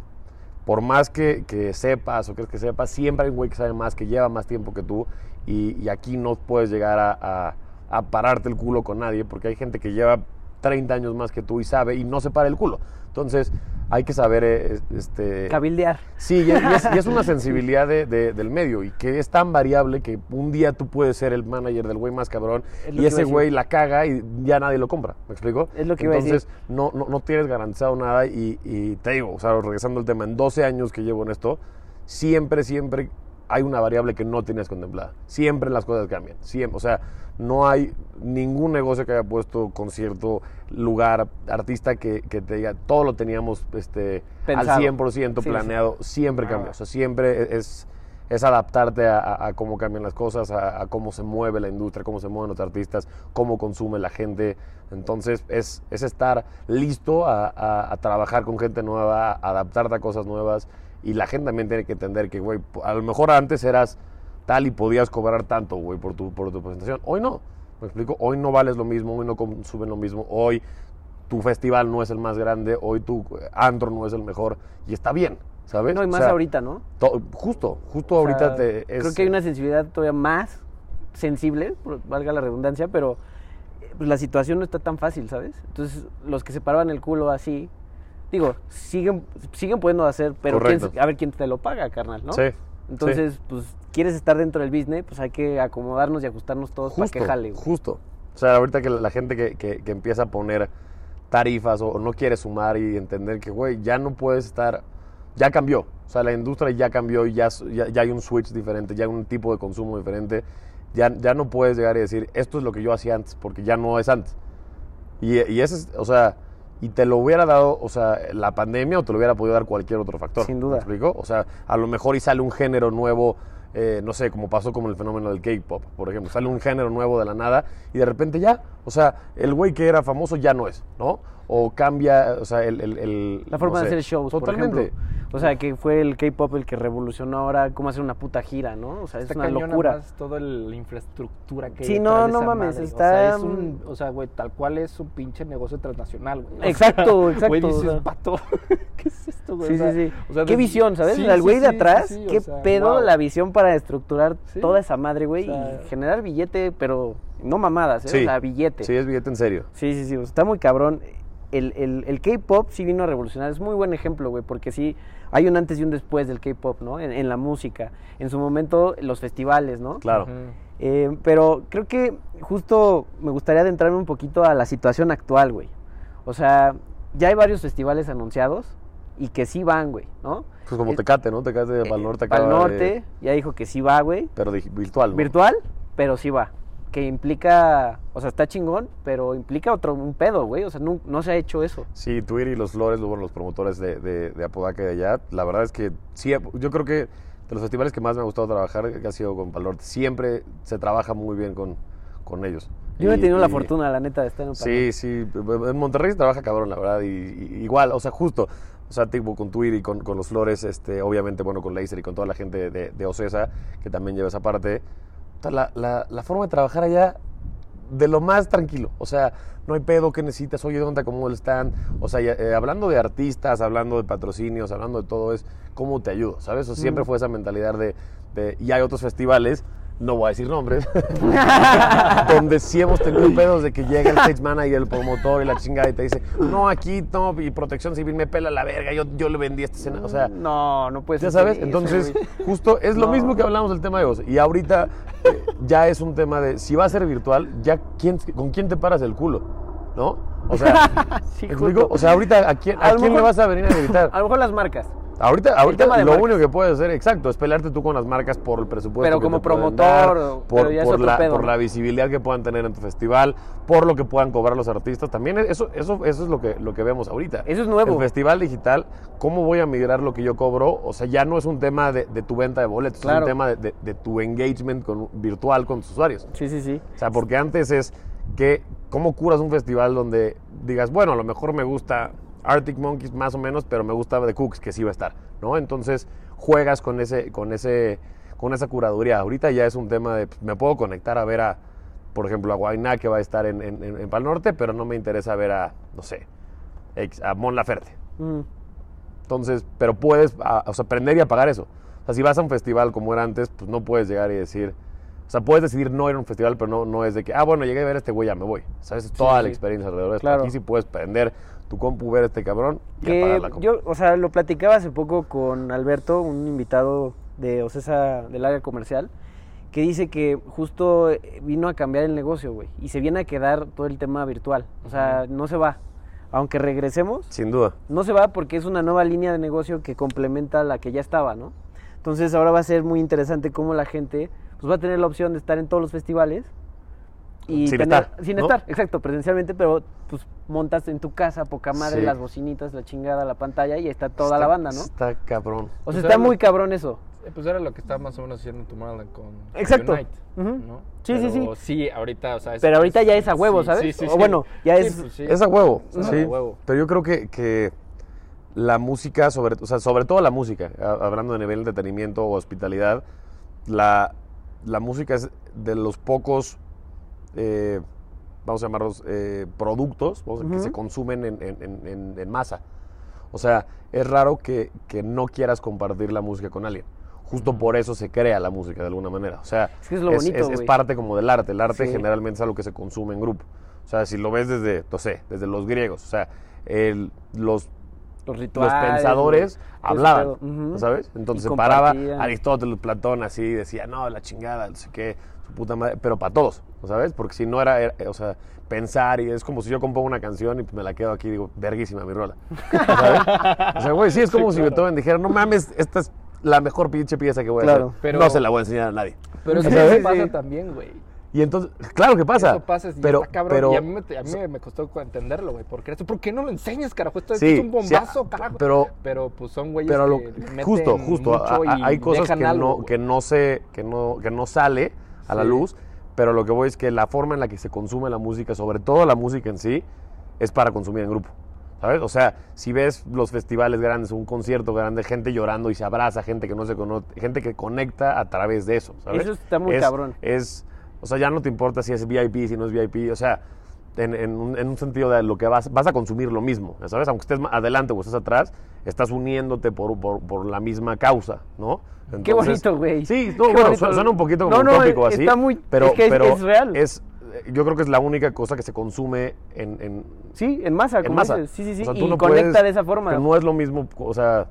por más que, sepas o crees que sepas, siempre hay un güey que sabe más, que lleva más tiempo que tú y, aquí no puedes llegar a, a- a pararte el culo con nadie porque hay gente que lleva 30 años más que tú y sabe y no se para el culo. Entonces hay que saber... eh, este, Cabildear. Sí, y es, y es- y es una sensibilidad de- de- del medio y que es tan variable que un día tú puedes ser el manager del güey más cabrón Es y ese decir. güey la caga y ya nadie lo compra. ¿Me explico? Es lo que iba a Entonces, no, no, no tienes garantizado nada y, y te digo, o sea, regresando al tema, en 12 años que llevo en esto, siempre, siempre hay una variable que no tienes contemplada. Siempre las cosas cambian. Siempre, o sea, no hay ningún negocio que haya puesto concierto, lugar, artista que, que te diga, todo lo teníamos este, al Pensado. 100% Sí, sí. planeado. Siempre Nada. cambia. O sea, siempre es, es adaptarte a, a- a cómo cambian las cosas, a, a cómo se mueve la industria, cómo se mueven los artistas, cómo consume la gente. Entonces, es, es estar listo a, trabajar con gente nueva, a adaptarte a cosas nuevas. Y la gente también tiene que entender que, güey, a lo mejor antes eras tal y podías cobrar tanto, güey, por tu, por tu presentación. Hoy no. ¿Me explico? Hoy no vales lo mismo, hoy no consumen lo mismo, hoy tu festival no es el más grande, hoy tu eh, antro no es el mejor y está bien, ¿sabes? No, y O más sea, ahorita, ¿no? to- justo, justo O sea, ahorita te es, Creo que hay una sensibilidad todavía más sensible, valga la redundancia, pero eh, pues, la situación no está tan fácil, ¿sabes? Entonces, los que se paraban el culo así, digo, siguen, siguen pudiendo hacer, pero quién- a ver quién te lo paga, carnal, ¿no? Sí. Entonces, pues, quieres estar dentro del business, pues hay que acomodarnos y ajustarnos todos para que jale. güey. justo. O sea, ahorita que la gente que, que- que empieza a poner tarifas o, o no quiere sumar y entender que, güey, ya no puedes estar, ya cambió. O sea, la industria ya cambió y ya, ya, ya hay un switch diferente, ya hay un tipo de consumo diferente. Ya, ya no puedes llegar y decir, esto es lo que yo hacía antes, porque ya no es antes. Y, y ese es, o sea, y te lo hubiera dado, o sea, la pandemia o te lo hubiera podido dar cualquier otro factor. Sin duda. ¿Me explico? O sea, a lo mejor y sale un género nuevo, eh, no sé, como pasó con el fenómeno del K-pop, por ejemplo. Sale un género nuevo de la nada y de repente ya, o sea, el güey que era famoso ya no es, ¿no? O cambia, o sea, el... el- el- La forma no de hacer shows, Totalmente. por ejemplo. O sea, que fue el K-pop el que revolucionó ahora cómo hacer una puta gira, ¿no? O sea, es una locura. más toda la infraestructura que hay Sí, no, no mames, madre. O está, sea, es un, o sea, güey, tal cual es un pinche negocio transnacional, güey. O Exacto, sea, exacto, Güey, o dices, sea. vato, ¿qué es esto, güey? Sí, sí, sí. o sea, qué visión, ¿sabes? sí, el sí, güey de sí, atrás, sí, o qué sea, pedo wow. la visión para estructurar Sí. toda esa madre, güey, O sea, y generar billete, pero no mamadas, ¿eh? Sí. O sea, billete. Sí, es billete en serio. Sí, sí, sí, o sea, está muy cabrón. El, el, el K-pop sí vino a revolucionar, es muy buen ejemplo, güey, porque sí hay un antes y un después del K-pop, ¿no? En, en la música, en su momento los festivales, ¿no? Claro. Eh, pero creo que justo me gustaría adentrarme un poquito a la situación actual, güey. O sea, ya hay varios festivales anunciados y que sí van, güey, ¿no? Pues como Eh, Tecate, ¿no? Tecate de Pal Norte Pal Norte, de- ya dijo que sí va, güey. pero de- virtual, ¿no? Virtual, pero sí va. Que implica, o sea, está chingón, pero implica otro, un pedo, güey. O sea, no, no se ha hecho eso. Sí, Twitter y los Flores, bueno, los promotores de, de, de Apodaca y de allá, la verdad es que sí, yo creo que de los festivales que más me ha gustado trabajar que ha sido con Pal Norte, siempre se trabaja muy bien con, con ellos. Yo no he Y- tenido la y- fortuna, la neta, de estar en un Sí, sí, en Monterrey se trabaja cabrón, la verdad, y, y- igual, o sea, justo, o sea, tipo con Twitter y con, con los Flores, este, obviamente, bueno, con Laser y con toda la gente de, de Ocesa, que también lleva esa parte, O sea, la, la, la forma de trabajar allá de lo más tranquilo. O sea, no hay pedo que necesitas, oye, ¿dónde cómo están? O sea, ya, eh, hablando de artistas, hablando de patrocinios, hablando de todo, es cómo te ayudo, ¿sabes? O siempre Mm. fue esa mentalidad de, de- Y hay otros festivales, no voy a decir nombres, donde sí hemos tenido pedos de que llega el stage manager y el promotor y la chingada y te dice, no, aquí, no, y protección civil me pela la verga, yo, yo le vendí esta escena. O sea, No, no puede ya ser sabes, eso, entonces justo es lo No. mismo que hablamos del tema de voz. Y ahorita eh, ya es un tema de, si va a ser virtual, ya quién, con quién te paras el culo, ¿no? O sea, Sí, ¿me justo. explico? O sea, ahorita a quién, A quién le mejor- vas a venir a gritar. A lo mejor las marcas. Ahorita, ahorita lo único que puedes hacer, exacto, es pelearte tú con las marcas por el presupuesto. Pero que como te promotor, dar, por, pero la, por la visibilidad que puedan tener en tu festival, por lo que puedan cobrar los artistas. También eso, eso, eso es lo que, lo que vemos ahorita. Eso es nuevo. El festival digital, ¿cómo voy a migrar lo que yo cobro? O sea, ya no es un tema de, de tu venta de boletos, es un tema de, de- de tu engagement con, virtual con tus usuarios. Sí, sí, sí. O sea, porque antes es que, ¿cómo curas un festival donde digas, bueno, a lo mejor me gusta Arctic Monkeys más o menos, pero me gusta The Cooks, que sí va a estar, ¿no? Entonces juegas con ese, con ese, con esa curaduría. Ahorita ya es un tema de, pues, me puedo conectar a ver a, por ejemplo, a Guainá, que va a estar en, en, en Pal Norte, pero no me interesa ver a, no sé, a Mon Laferte. Mm. Entonces, pero puedes, a- o sea, aprender y apagar eso. O sea, si vas a un festival como era antes, pues no puedes llegar y decir, o sea, puedes decidir no ir a un festival, pero no, no es de que, ah, bueno, llegué a ver a este güey, ya me voy. ¿Sabes? Es toda la experiencia alrededor de esto. Claro. Aquí sí puedes prender tu compu, ver a este cabrón y Que apagar la compu. yo, o sea, lo platicaba hace poco con Alberto, un invitado de Ocesa del área comercial, que dice que justo eh, vino a cambiar el negocio, güey, y se viene a quedar todo el tema virtual. O sea, no se va. Aunque regresemos, Sin duda. no se va porque es una nueva línea de negocio que complementa la que ya estaba, ¿no? Entonces ahora va a ser muy interesante cómo la gente pues, va a tener la opción de estar en todos los festivales. Y Sin tener- estar, Sin ¿no? estar, exacto, presencialmente, pero pues montas en tu casa, poca madre, Sí. las bocinitas, la chingada, la pantalla y está toda Está- la banda, ¿no? Está cabrón. O sea, Pues está muy lo- cabrón eso. Eh, Pues era lo que estaba más o menos haciendo Tomorrowland con Exacto. Unite. Sí, sí, sí. Pero sí, ahorita, o sea... Pero ahorita ya es a huevo, ¿sabes? Sí, sí, O sí. bueno, ya Sí, es- pues sí. Es a huevo, Es a sí. huevo. Pero yo creo que, que la música, sobre, o sea, sobre todo la música, hablando de nivel de entretenimiento o hospitalidad, la, la música es de los pocos, eh, vamos a llamarlos, eh, productos vamos que se consumen en, en- en- en- en masa. O sea, es raro que, que no quieras compartir la música con alguien. Justo por eso se crea la música de alguna manera. O sea, Es que es lo bonito, es, güey. parte como del arte. El arte Sí. generalmente es algo que se consume en grupo. O sea, si lo ves desde, no sé, desde los griegos, o sea, el- los, los los rituales. pensadores hablaban. ¿sabes? Entonces se paraba. Aristóteles, Platón, así, decía, no, la chingada, no sé qué, su puta madre, pero para todos, ¿sabes? Porque si no era, era- o sea, pensar y es como si yo compongo una canción y me la quedo aquí y digo, verguísima mi rola, ¿sabes? O sea, güey, sí, es como si Beethoven dijera, no mames, esta es la mejor pinche pieza que voy a Claro. hacer, Pero- no se la voy a enseñar a nadie. Pero eso pasa Sí. también, güey. Y entonces, claro que pasa, Eso pasa y pero, está cabrón. pero, y a mí, me, a mí me costó entenderlo, güey. ¿Por qué? ¿Por qué no lo enseñas, carajo? Esto, Sí, es un bombazo, sí, carajo. pero- pero pues son güeyes pero lo- que meten justo, justo, mucho a- a- y hay cosas que algo, no, que no se, que no, que no sale a la luz, pero lo que voy es que la forma en la que se consume la música, sobre todo la música en sí, es para consumir en grupo. ¿Sabes? O sea, si ves los festivales grandes, un concierto grande, gente llorando y se abraza, gente que no se conoce, gente que conecta a través de eso, ¿sabes? Eso está muy Es- cabrón. Es, o sea, ya no te importa si es VIP, si no es VIP, o sea, en, en un, en un sentido de lo que vas, vas a consumir lo mismo, ¿sabes? Aunque estés adelante o estés atrás, estás uniéndote por, por, por la misma causa, ¿no? Qué bonito, güey. Sí, no, bueno, bonito. suena un poquito como No, no, utópico así. está muy- pero, es que es- pero es real. es- yo creo que es la única cosa que se consume en, en, Sí, en masa, en como masa. dices. Sí, sí, sí. O sea, y no conecta puedes- de esa forma. no es lo mismo, o sea,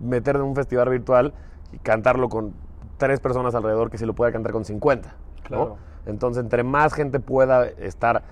meter en un festival virtual y cantarlo con tres personas alrededor que si lo puede cantar con 50. ¿no? Claro. Entonces, entre más gente pueda estar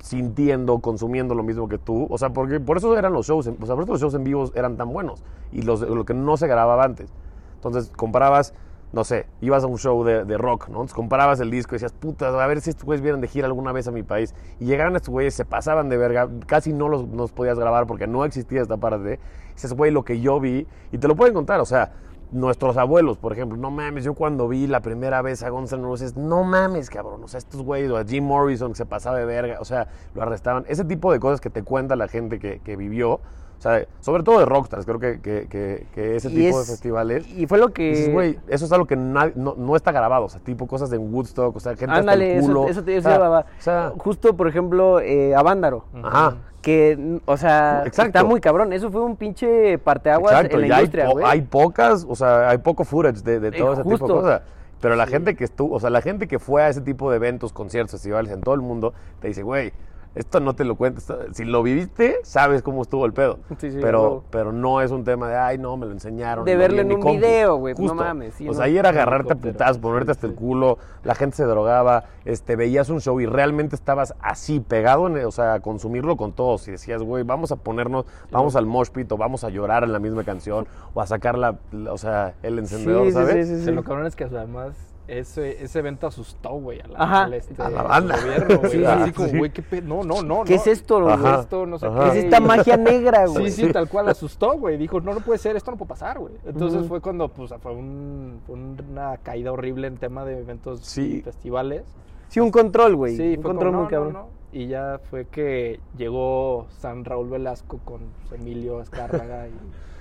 sintiendo, consumiendo lo mismo que tú, o sea, porque por eso eran los shows, o sea, por eso los shows en vivos eran tan buenos y los, lo que no se grababa antes. Entonces, comparabas, no sé, ibas a un show de, rock, ¿no? Entonces, comparabas el disco y decías, puta, a ver si estos güeyes vienen de gira alguna vez a mi país. Y llegaban estos güeyes, se pasaban de verga, casi no los, los podías grabar porque no existía esta parte. Dices, güey, lo que yo vi, y te lo pueden contar, o sea, nuestros abuelos, por ejemplo, no mames, yo cuando vi la primera vez a N' Roses, no mames, cabrón, o sea, estos güeyes, o a Jim Morrison que se pasaba de verga, o sea, lo arrestaban, ese tipo de cosas que te cuenta la gente que, que vivió, O sea, sobre todo de rockstars, creo que, que, que- que ese Y tipo es- de festivales. Y fue lo que... dices, güey, eso es algo que no, no está grabado. O sea, tipo cosas de Woodstock, o sea, gente Ándale, eso, eso te o sea, llevaba. o sea, Justo, por ejemplo, eh, Avándaro. ajá. Que, o sea, Exacto. está muy cabrón. Eso fue un pinche parteaguas Exacto, en la industria, po- güey. hay pocas, o sea, hay poco footage de, de Eh, todo ese tipo de cosas. Pero la gente que estuvo, o sea, la gente que fue a ese tipo de eventos, conciertos, festivales en todo el mundo, te dice, güey, esto no te lo cuentas. Si lo viviste, sabes cómo estuvo el pedo. Sí, sí, pero, pero no es un tema de, ay, no, me lo enseñaron. De verlo en un compu". video, güey, no Justo. mames, sí, o sea, no. ahí era agarrarte a putazos, ponerte hasta el culo, la gente se drogaba, este, veías un show y realmente estabas así, pegado, en, o sea, a consumirlo con todos. Y decías, güey, vamos a ponernos, vamos al mosh pit o vamos a llorar en la misma canción o a sacar la, la- o sea, el encendedor, ¿sabes? sí, sí, Sí, sí. lo cabrón es que además ese, ese evento asustó, güey, a la, Ajá. al, este, A la banda. al gobierno, güey. Sí, Así sí, como, sí. güey, qué pe... No, no, no. ¿Qué no. es esto, güey? Ajá. Esto, no sé Ajá. qué. ¿Qué es esta magia negra, Sí, güey? sí, tal cual asustó, güey. Dijo, no, no puede ser, esto no puede pasar, güey. Entonces fue cuando, pues, fue un- una caída horrible en tema de eventos Sí. festivales. Sí, un control, güey. Sí, un fue control como, muy cabrón. no, no. Y ya fue que llegó San Raúl Velasco con Emilio Escárraga y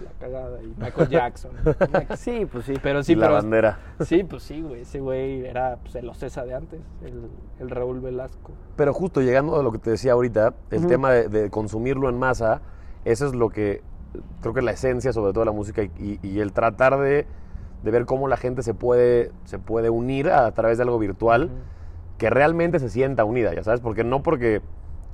la cagada y Michael Jackson. Sí, pues sí. Pero Y sí, la pero bandera. Sí, pues sí, güey. Ese güey era pues, el Ocesa de antes, el, el Raúl Velasco. Pero justo llegando a lo que te decía ahorita, el tema de, de consumirlo en masa, eso es lo que creo que es la esencia sobre todo de la música y, y- el tratar de, de ver cómo la gente se puede, se puede unir a, través de algo virtual que realmente se sienta unida, ya sabes, porque no porque...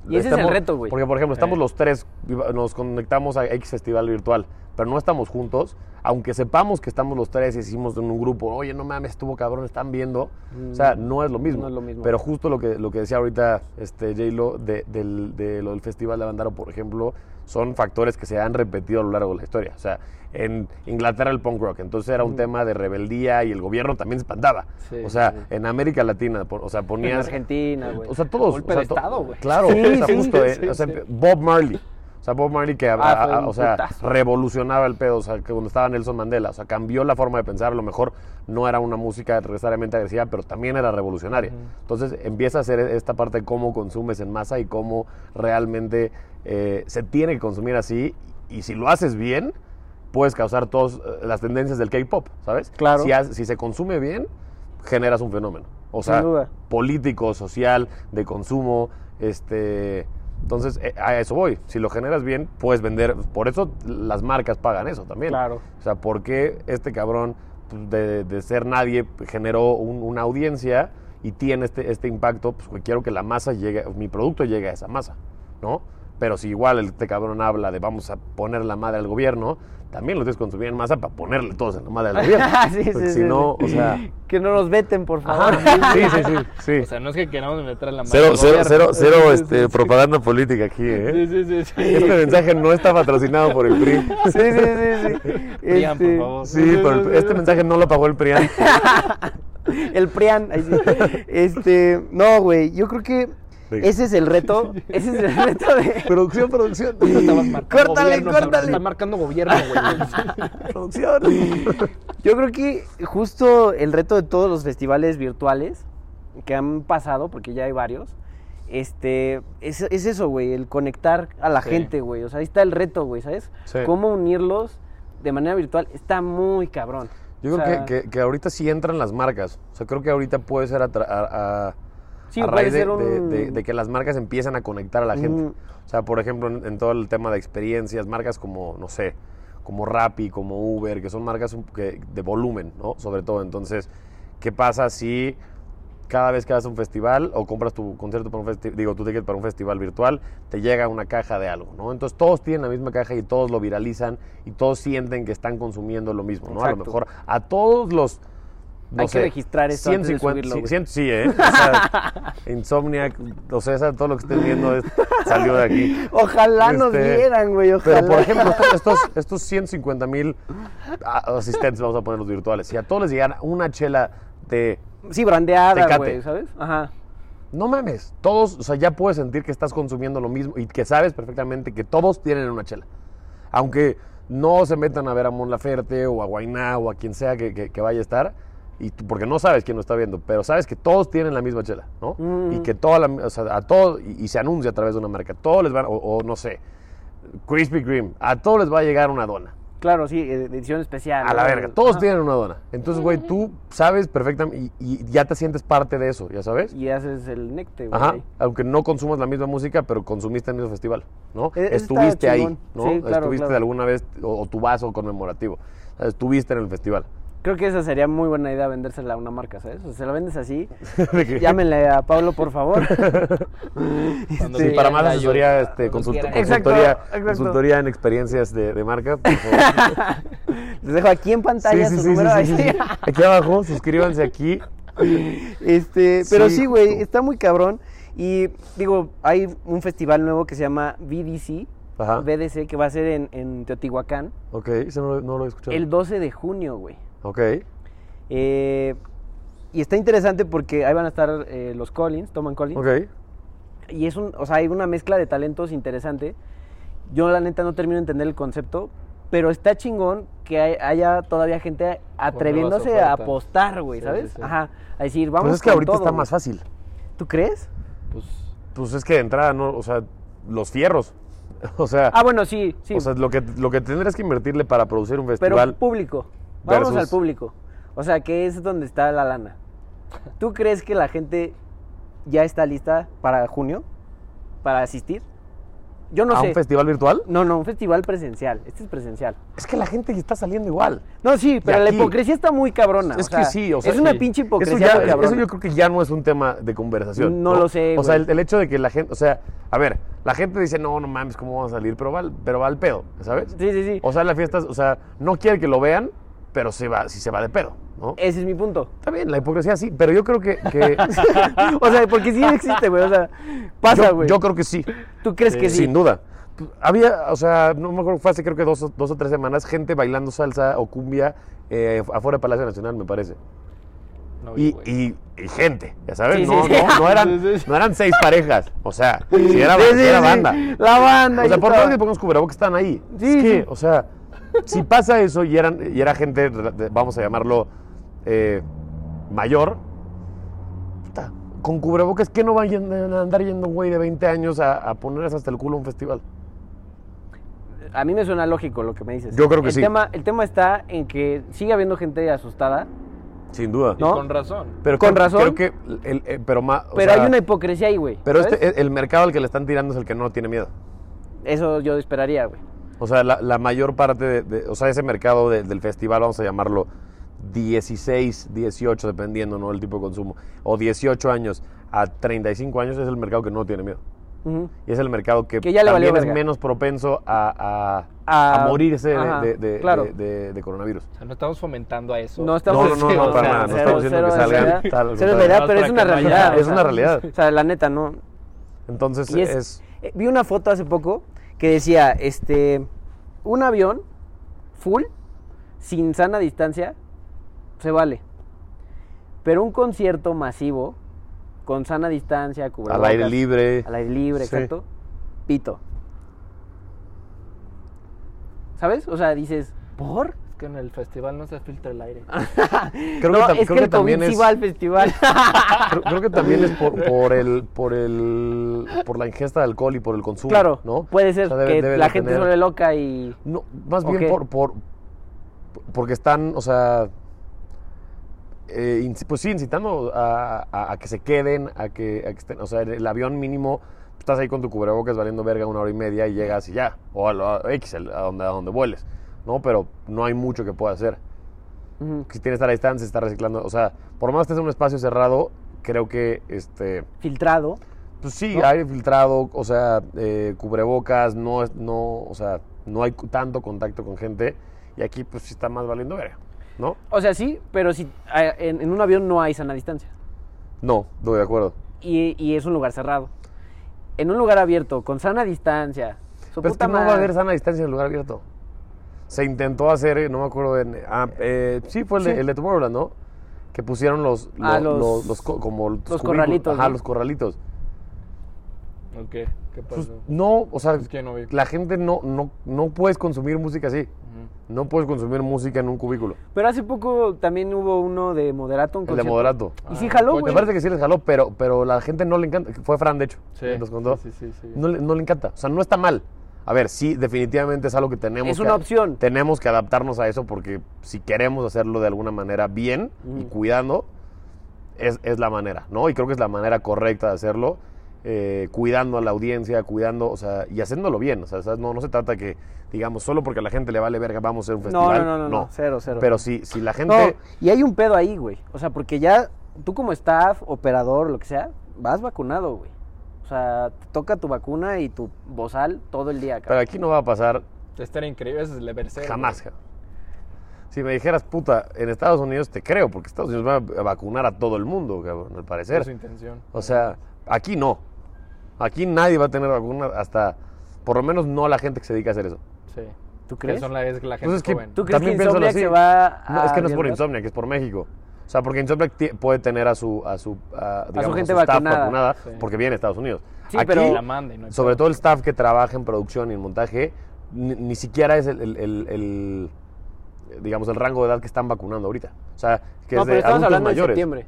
Y ese es el reto, güey. Porque, por ejemplo, estamos Eh. los tres, nos conectamos a X Festival Virtual, pero no estamos juntos, aunque sepamos que estamos los tres y hicimos en un grupo, oye, no mames, estuvo cabrón, están viendo, o sea, no es lo mismo. Mm. No es lo mismo. Pero justo lo que, lo que decía ahorita este, J-Lo de, de lo del Festival de Bandaro, por ejemplo, son factores que se han repetido a lo largo de la historia. O sea, en Inglaterra el punk rock, entonces era un tema de rebeldía y el gobierno también se espantaba. Sí, o sea, sí. en América Latina, por- o sea, En ponías... Argentina, güey. O sea, todos. Golpe o sea, de to- Estado, güey. Claro, Sí, o sea, justo, eh, o sea, sí. Bob Marley. O sea, Bob Marley que Ah, a- fue a- un o sea, putazo. revolucionaba el pedo, o sea, que cuando estaba Nelson Mandela, o sea, cambió la forma de pensar, a lo mejor no era una música necesariamente agresiva, pero también era revolucionaria. Entonces empieza a hacer esta parte de cómo consumes en masa y cómo realmente eh, se tiene que consumir así, y si lo haces bien, puedes causar todas eh, las tendencias del K-pop, ¿sabes? Claro. Si, has- si se consume bien, generas un fenómeno. O sea, Sin duda. político, social, de consumo, este... Entonces, eh, a eso voy. Si lo generas bien, puedes vender. Por eso las marcas pagan eso también. Claro. O sea, ¿por qué este cabrón pues, de, de ser nadie generó un- una audiencia y tiene este, este impacto? Pues quiero que la masa llegue, mi producto llegue a esa masa, ¿no? Pero si igual este cabrón habla de vamos a poner la madre al gobierno, también lo tienes que consumir en masa para ponerle todos en la madre al gobierno. sí, sí, Porque sí, si no, sí. o sea... Que no nos veten, por favor. Ajá, sí, sí, sí, sí. O sea, no es que queramos meter en la mano. Cero, al cero, cero, cero este, sí. propaganda política aquí, ¿eh? Sí, sí, sí. sí. Este mensaje no está patrocinado por el PRI. Sí, sí, sí, sí. Prian, por Este, favor. Sí, pero el- este mensaje no lo pagó el PRIAN. El Prian. ahí sí. Este, no, güey, yo creo que Sí. ese es el reto. Ese es el reto de... Producción, producción. Córtale, gobierno, córtale. Está marcando gobierno, güey. Producción. Yo creo que justo el reto de todos los festivales virtuales que han pasado, porque ya hay varios, este, es, es eso, güey, el conectar a la Sí. gente, güey. O sea, ahí está el reto, güey, ¿sabes? Sí. Cómo unirlos de manera virtual está muy cabrón. Yo O creo sea, que, que- que ahorita sí entran las marcas. O sea, creo que ahorita puede ser a, tra- a- a- Sí, a raíz de, ser un- de- de- de que las marcas empiezan a conectar a la gente. O sea, por ejemplo, en, en todo el tema de experiencias, marcas como, no sé, como Rappi, como Uber, que son marcas que- de volumen, ¿no? Sobre todo. Entonces, ¿qué pasa si cada vez que vas a un festival o compras tu concierto para un festival, digo, tu ticket para un festival virtual, te llega una caja de algo, ¿no? Entonces todos tienen la misma caja y todos lo viralizan y todos sienten que están consumiendo lo mismo, ¿no? A lo mejor a todos los... Hay que registrar antes de 150, subirlo, sí, güey. 100 sí, ¿eh? O sea, Insomniac, o sea, todo lo que estén viendo es- salió de aquí. Ojalá nos Este, vieran, güey, ojalá. Pero, por ejemplo, estos, estos, estos 150 mil asistentes, vamos a poner los virtuales, si a todos les llegara una chela de... Sí, brandeada, güey, ¿sabes? Ajá. No mames, todos, o sea, ya puedes sentir que estás consumiendo lo mismo y que sabes perfectamente que todos tienen una chela. Aunque no se metan a ver a Mon Laferte o a Guainá o a quien sea que, que- que vaya a estar, y tú- porque no sabes quién lo está viendo, pero sabes que todos tienen la misma chela, ¿no? Mm. Y que toda la, o sea, a todos, y, y se anuncia a través de una marca, todos les van, o, o no sé, Krispy Kreme, a todos les va a llegar una dona. Claro, sí, eh, edición especial. A la verga, todos tienen una dona. Entonces, güey, tú sabes perfectamente y, y ya te sientes parte de eso, ¿ya sabes? Y haces el necte, güey. Ajá, aunque no consumas la misma música, pero consumiste en el mismo festival, ¿no? E- Estuviste ahí. ¿no? Sí, claro, Estuviste claro. de alguna vez, o, o tu vaso conmemorativo. Estuviste en el festival. Creo que esa sería muy buena idea vendérsela a una marca, ¿sabes? O sea, se la vendes así. Llámenle a Pablo, por favor. Cuando Sí, quieran para más asesoría, ayuda, este, consult-. Exacto, consultoría, exacto. consultoría en experiencias de, de marca. por favor. Les dejo aquí en pantalla Sí, sí, su sí, sí, número. sí, sí, sí. Aquí abajo, suscríbanse aquí. Este, pero Sí, güey, está muy cabrón. Y digo, hay un festival nuevo que se llama VDC, Ajá. BDC, que va a ser en, en Teotihuacán Ok, eso no, lo- no lo he escuchado. el 12 de junio, güey. Ok, Eh, y está interesante porque ahí van a estar eh, los Collins, Toman Collins. ok. Y es un, o sea, hay una mezcla de talentos interesante. Yo la neta no termino de entender el concepto, pero está chingón que hay- haya todavía gente atreviéndose a apostar, güey, Sí, ¿sabes? sí, sí. Ajá, a decir, vamos Pues es que con ahorita todo, está güey. más fácil. ¿Tú crees? Pues, Pues es que de entrada, no, o sea, los fierros. O sea, Ah, bueno, sí, sí. o sea lo, que, lo que tendrías que invertirle para producir un pero festival. público. Vamos al público. O sea, que es donde está la lana. ¿Tú crees que la gente ya está lista para junio? ¿Para asistir? Yo no ¿A sé. un festival virtual? No, no, un festival presencial. Este es presencial. Es que la gente está saliendo igual. No, sí, pero la hipocresía está muy cabrona. Es o que sí, o sea, es una pinche Eso, hipocresía ya, muy cabrona. eso yo creo que ya no es un tema de conversación. No lo sé, O sea, el, el hecho de que la gente, o sea, a ver, la gente dice, no, no mames, ¿cómo vamos a salir? Pero va, pero va al pedo, ¿sabes? Sí, sí, sí. O sea, las fiestas, o sea, no quiere que lo vean, pero se va, si se va de pedo, ¿no? Ese es mi punto. Está bien, la hipocresía sí, pero yo creo que, que- o sea, porque sí existe, güey. O sea, pasa, güey. yo creo que sí, ¿Tú crees que sí? sin duda. Había, o sea, no me acuerdo, fue hace creo que dos, o- dos o tres semanas, gente bailando salsa o cumbia eh, afuera del Palacio Nacional, me parece. no Y, y- y gente, ya sabes, Sí, sí, no, sí. no, no eran, no eran seis parejas, o sea, si era, Sí, si era sí. banda. La banda. O sea, por todo. más que pongamos cubrebocas están ahí. Sí, es que, sí. o sea, si pasa eso y, eran, y era gente, vamos a llamarlo, eh, mayor, puta, con cubrebocas, ¿qué no va a andar yendo un güey de 20 años a, a ponerse hasta el culo a un festival? A mí me suena lógico lo que me dices. Yo creo que el sí. Tema, el tema está en que sigue habiendo gente asustada, Sin duda. Y ¿no? con razón. Pero Con creo- razón. Creo que, el, el- pero más, pero sea, hay una hipocresía ahí, güey. Pero ¿sabes? este, el mercado al que le están tirando es el que no tiene miedo. Eso yo esperaría, güey. O sea, la, la mayor parte de, de- o sea, ese mercado de- del festival, vamos a llamarlo 16, 18, dependiendo, ¿no? El tipo de consumo. O 18 años a 35 años es el mercado que no tiene miedo. Y es el mercado que, Que ya le también valió es verga. menos propenso a, a- A- a morirse de- ajá, de, de- claro. de- de- de coronavirus. O sea, no estamos fomentando a eso. No estamos No, no, no, no, para nada, no estamos diciendo que salgan, tal, al cero pero es una realidad. Es o sea, una realidad. O sea, la neta, no. Entonces es... eh, vi una foto hace poco que decía, este, un avión full, sin sana distancia, se vale. Pero un concierto masivo, con sana distancia, al cubrebocas, aire libre. al aire libre, Sí. exacto, pito. ¿Sabes? O sea, dices, ¿por? Que en el festival no se filtra el aire. Creo no, que, es creo que el también es... va al festival. Creo, creo que también es por, por el por el por la ingesta de alcohol y por el consumo, claro, ¿no? puede ser O sea, debe- que debe la gente tener- se vuelve loca y... No, más ¿O bien por, por porque están, o sea, eh, pues sí, incitando a, a- a que se queden, a que, a que estén, o sea, el, el avión mínimo, estás ahí con tu cubrebocas valiendo verga una hora y media y llegas y ya, o a, lo- a X, a donde, a donde vueles, ¿no? Pero no hay mucho que pueda hacer. Ujú. Si tienes a distancia, estar reciclando, o sea, por más que estés en un espacio cerrado, creo que, este, filtrado. pues sí, ¿No? aire filtrado, o sea, eh, cubrebocas, no, es- no, o sea, no hay tanto contacto con gente y aquí pues sí está más valiendo verga, ¿no? O sea, sí, pero si en, en un avión no hay sana distancia. No, estoy de acuerdo. Y, y es un lugar cerrado. En un lugar abierto, con sana distancia. Su Pero es que no va a haber sana distancia en el lugar abierto. Se intentó hacer, eh, no me acuerdo, en, ah, eh, sí, fue el, de- Sí. el de Tomorrowland, ¿no? Que pusieron los, Ah, los, los- los- los co- como los, corralitos, Ajá, ¿no? los corralitos. Ok, ¿qué Pues, pasó? no, o sea, Es que no vi. la gente no, no, no puedes consumir música así. No puedes consumir música en un cubículo. Pero hace poco también hubo uno de Moderato. un El de moderato. Y sí Ah, jaló, pues, Me parece que sí les jaló, pero, pero la gente no le encanta. Fue Fran, de hecho, Sí, que nos contó. sí, sí, sí, sí. No, le, no le encanta. O sea, no está mal. A ver, sí, definitivamente es algo que tenemos Es que una opción. Tenemos que adaptarnos a eso porque si queremos hacerlo de alguna manera bien y cuidando, es, es la manera, ¿no? Y creo que es la manera correcta de hacerlo, eh, cuidando a la audiencia, cuidando, o sea, y haciéndolo bien. O sea, no, no se trata que, digamos, solo porque a la gente le vale verga, vamos a hacer un No, festival. no, no, no, no, cero, cero. Pero si, si la No, gente... y hay un pedo ahí, güey. O sea, porque ya tú como staff, operador, lo que sea, vas vacunado, güey. O sea, te toca tu vacuna y tu bozal todo el día, Pero cabrón. aquí no va a pasar Estaría increíble, ese es el deber ser, jamás. güey. Si me dijeras, puta, en Estados Unidos te creo, porque Estados Unidos va a vacunar a todo el mundo, cabrón, al parecer. Es su intención. O sea, aquí no. Aquí nadie va a tener vacuna hasta, por lo menos no la gente que se dedica a hacer eso. Sí. ¿Tú Que crees? son la, es la gente Pues es que joven. ¿Tú crees también que así. va No, es que no es por arriesgar? Insomniac, es por México. O sea, porque Insomniac puede tener a su, a su, a, digamos, gente staff vacunada. vacunada Sí. porque viene de Estados Unidos. Sí, Aquí, pero- La manda y no hay sobre todo el staff que trabaja en producción y en montaje, ni, ni siquiera es el, el- el- el, digamos, el rango de edad que están vacunando ahorita. O sea, que no, es pero de estamos adultos hablando mayores. de septiembre.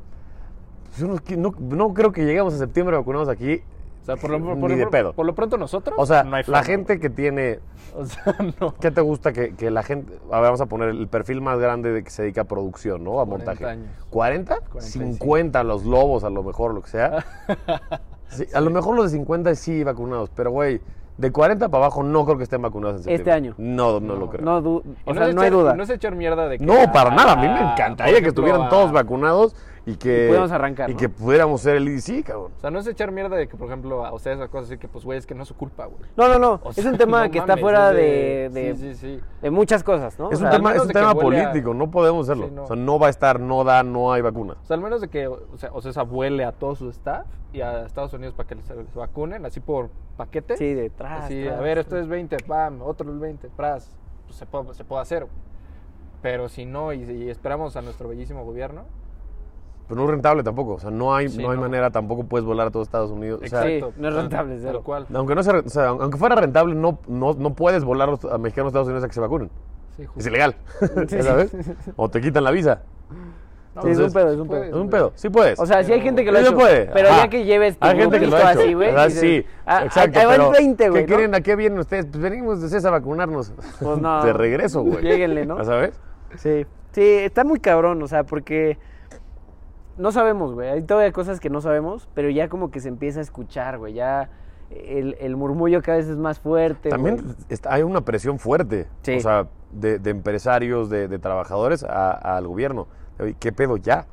No creo que lleguemos a septiembre vacunados aquí. O sea, por lo, por, Ni por- de pedo. por lo pronto nosotros. O sea, no hay la gente que tiene. O sea, no. ¿Qué te gusta que, que la gente, a ver, vamos a poner el perfil más grande de que se dedica a producción, ¿no? A 40 montaje. años. ¿40? 45. 50 los lobos, a lo mejor, lo que sea. Sí, A lo mejor los de 50 sí vacunados, pero güey, de 40 para abajo no creo que estén vacunados en septiembre. Este año. No, no, No. lo creo. No, o sea, no hay duda. No es echar mierda de que. No, para ah, nada. A mí me encantaría que estuvieran todos vacunados y que... Y pudiéramos arrancar, Y ¿no? que pudiéramos ser el IDC, cabrón. O sea, no es echar mierda de que, por ejemplo, a ustedes esas cosas así que, pues, güey, es que no es su culpa, güey. No, no, no. O es sea, un tema no que está fuera es de, de, Sí, sí, sí. de muchas cosas, ¿no? Es O un sea, tema, es un tema a- político, no podemos hacerlo. Sí, no. O sea, no va a estar, no da, no hay vacuna. O sea, al menos de que, o sea, o sea, esa vuele a todo su staff y a Estados Unidos para que se vacunen, así por paquete. Sí, detrás. Así, a ver, esto es 20, pam, otro es 20, pras. Pues se puede, se puede hacer. Pero si no, y, y esperamos a nuestro bellísimo gobierno, Pero no es rentable tampoco. O sea, no hay, Sí, no hay no. manera, tampoco puedes volar a todo Estados Unidos. O sea, Sí, no es rentable, cero. Tal cual. aunque, no sea, o sea, aunque fuera rentable, no, no, no puedes volar a mexicanos a Estados Unidos a que se vacunen. Sí. Es ilegal. ¿Ya ¿Sabes? O te quitan la visa. Sí, es un pedo, es un puedes, pedo. Es un pedo. Sí puedes. O sea, sí hay gente que lo Sí hecho. puede. Pero ya que lleves tu Hay gente que lo ha grupito hecho. así, güey. dices, Sí, ah, exacto. Ahí va pero el 20, güey. ¿qué ¿no? quieren? ¿A qué vienen ustedes? Pues venimos de CES a vacunarnos. Pues no. De regreso, güey. Lléguenle, ¿no? ¿Ya sabes? Sí, sí, está muy cabrón, o sea, porque no sabemos, güey. Hay todavía cosas que no sabemos, pero ya como que se empieza a escuchar, güey. Ya el, el murmullo cada vez es más fuerte. También está- hay una presión fuerte. Sí. O sea, de, de empresarios, de, de trabajadores al gobierno. ¿Qué pedo ya?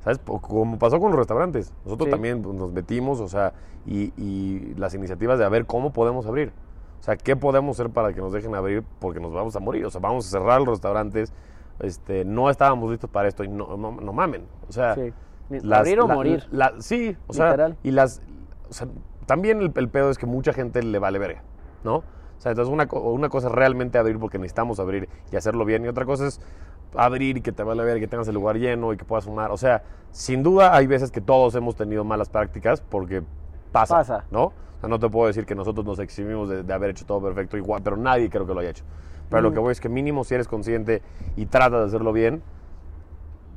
¿Sabes? Como pasó con los restaurantes. Nosotros Sí. también pues, nos metimos, o sea, y, y las iniciativas de a ver cómo podemos abrir. O sea, ¿qué podemos hacer para que nos dejen abrir? Porque nos vamos a morir. O sea, vamos a cerrar los restaurantes. Este, no estábamos listos para esto y no, no, no mamen. O sea, Sí. las- Abrir o la- morir. la- sí, o sea, y las, o sea, también el, el pedo es que mucha gente le vale verga, ¿no? O sea, entonces una, co- una cosa es realmente abrir porque necesitamos abrir y hacerlo bien, y otra cosa es abrir y que te vale ver, que tengas el lugar lleno y que puedas fumar. O sea, sin duda hay veces que todos hemos tenido malas prácticas porque pasa, Pasa. ¿no? O sea, no te puedo decir que nosotros nos eximimos de, de haber hecho todo perfecto igual, pero nadie creo que lo haya hecho. Pero lo que voy es que mínimo si eres consciente y tratas de hacerlo bien,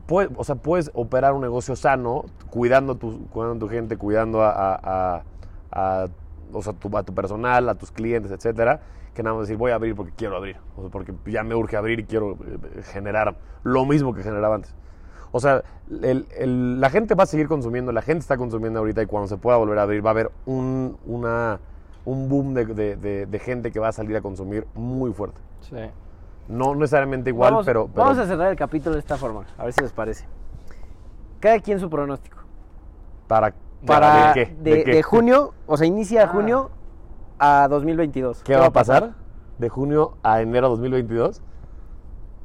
puedes, o sea, puedes operar un negocio sano, cuidando a tu, cuidando a tu gente, cuidando a, a- a- a, o sea, tu- a tu personal, a tus clientes, etcétera, que nada más decir voy a abrir porque quiero abrir, o sea, porque ya me urge abrir y quiero eh, generar lo mismo que generaba antes. O sea, el- el- la gente va a seguir consumiendo, la gente está consumiendo ahorita y cuando se pueda volver a abrir va a haber un, una, un boom de, de- de- de gente que va a salir a consumir muy fuerte. Sí. No necesariamente igual, vamos, pero, pero vamos a cerrar el capítulo de esta forma, a ver si les parece. Cada quien su pronóstico. para, Para ¿de qué? de, qué? de junio, o sea, inicia Ah. junio a 2022. ¿Qué va a pasar de junio a enero 2022?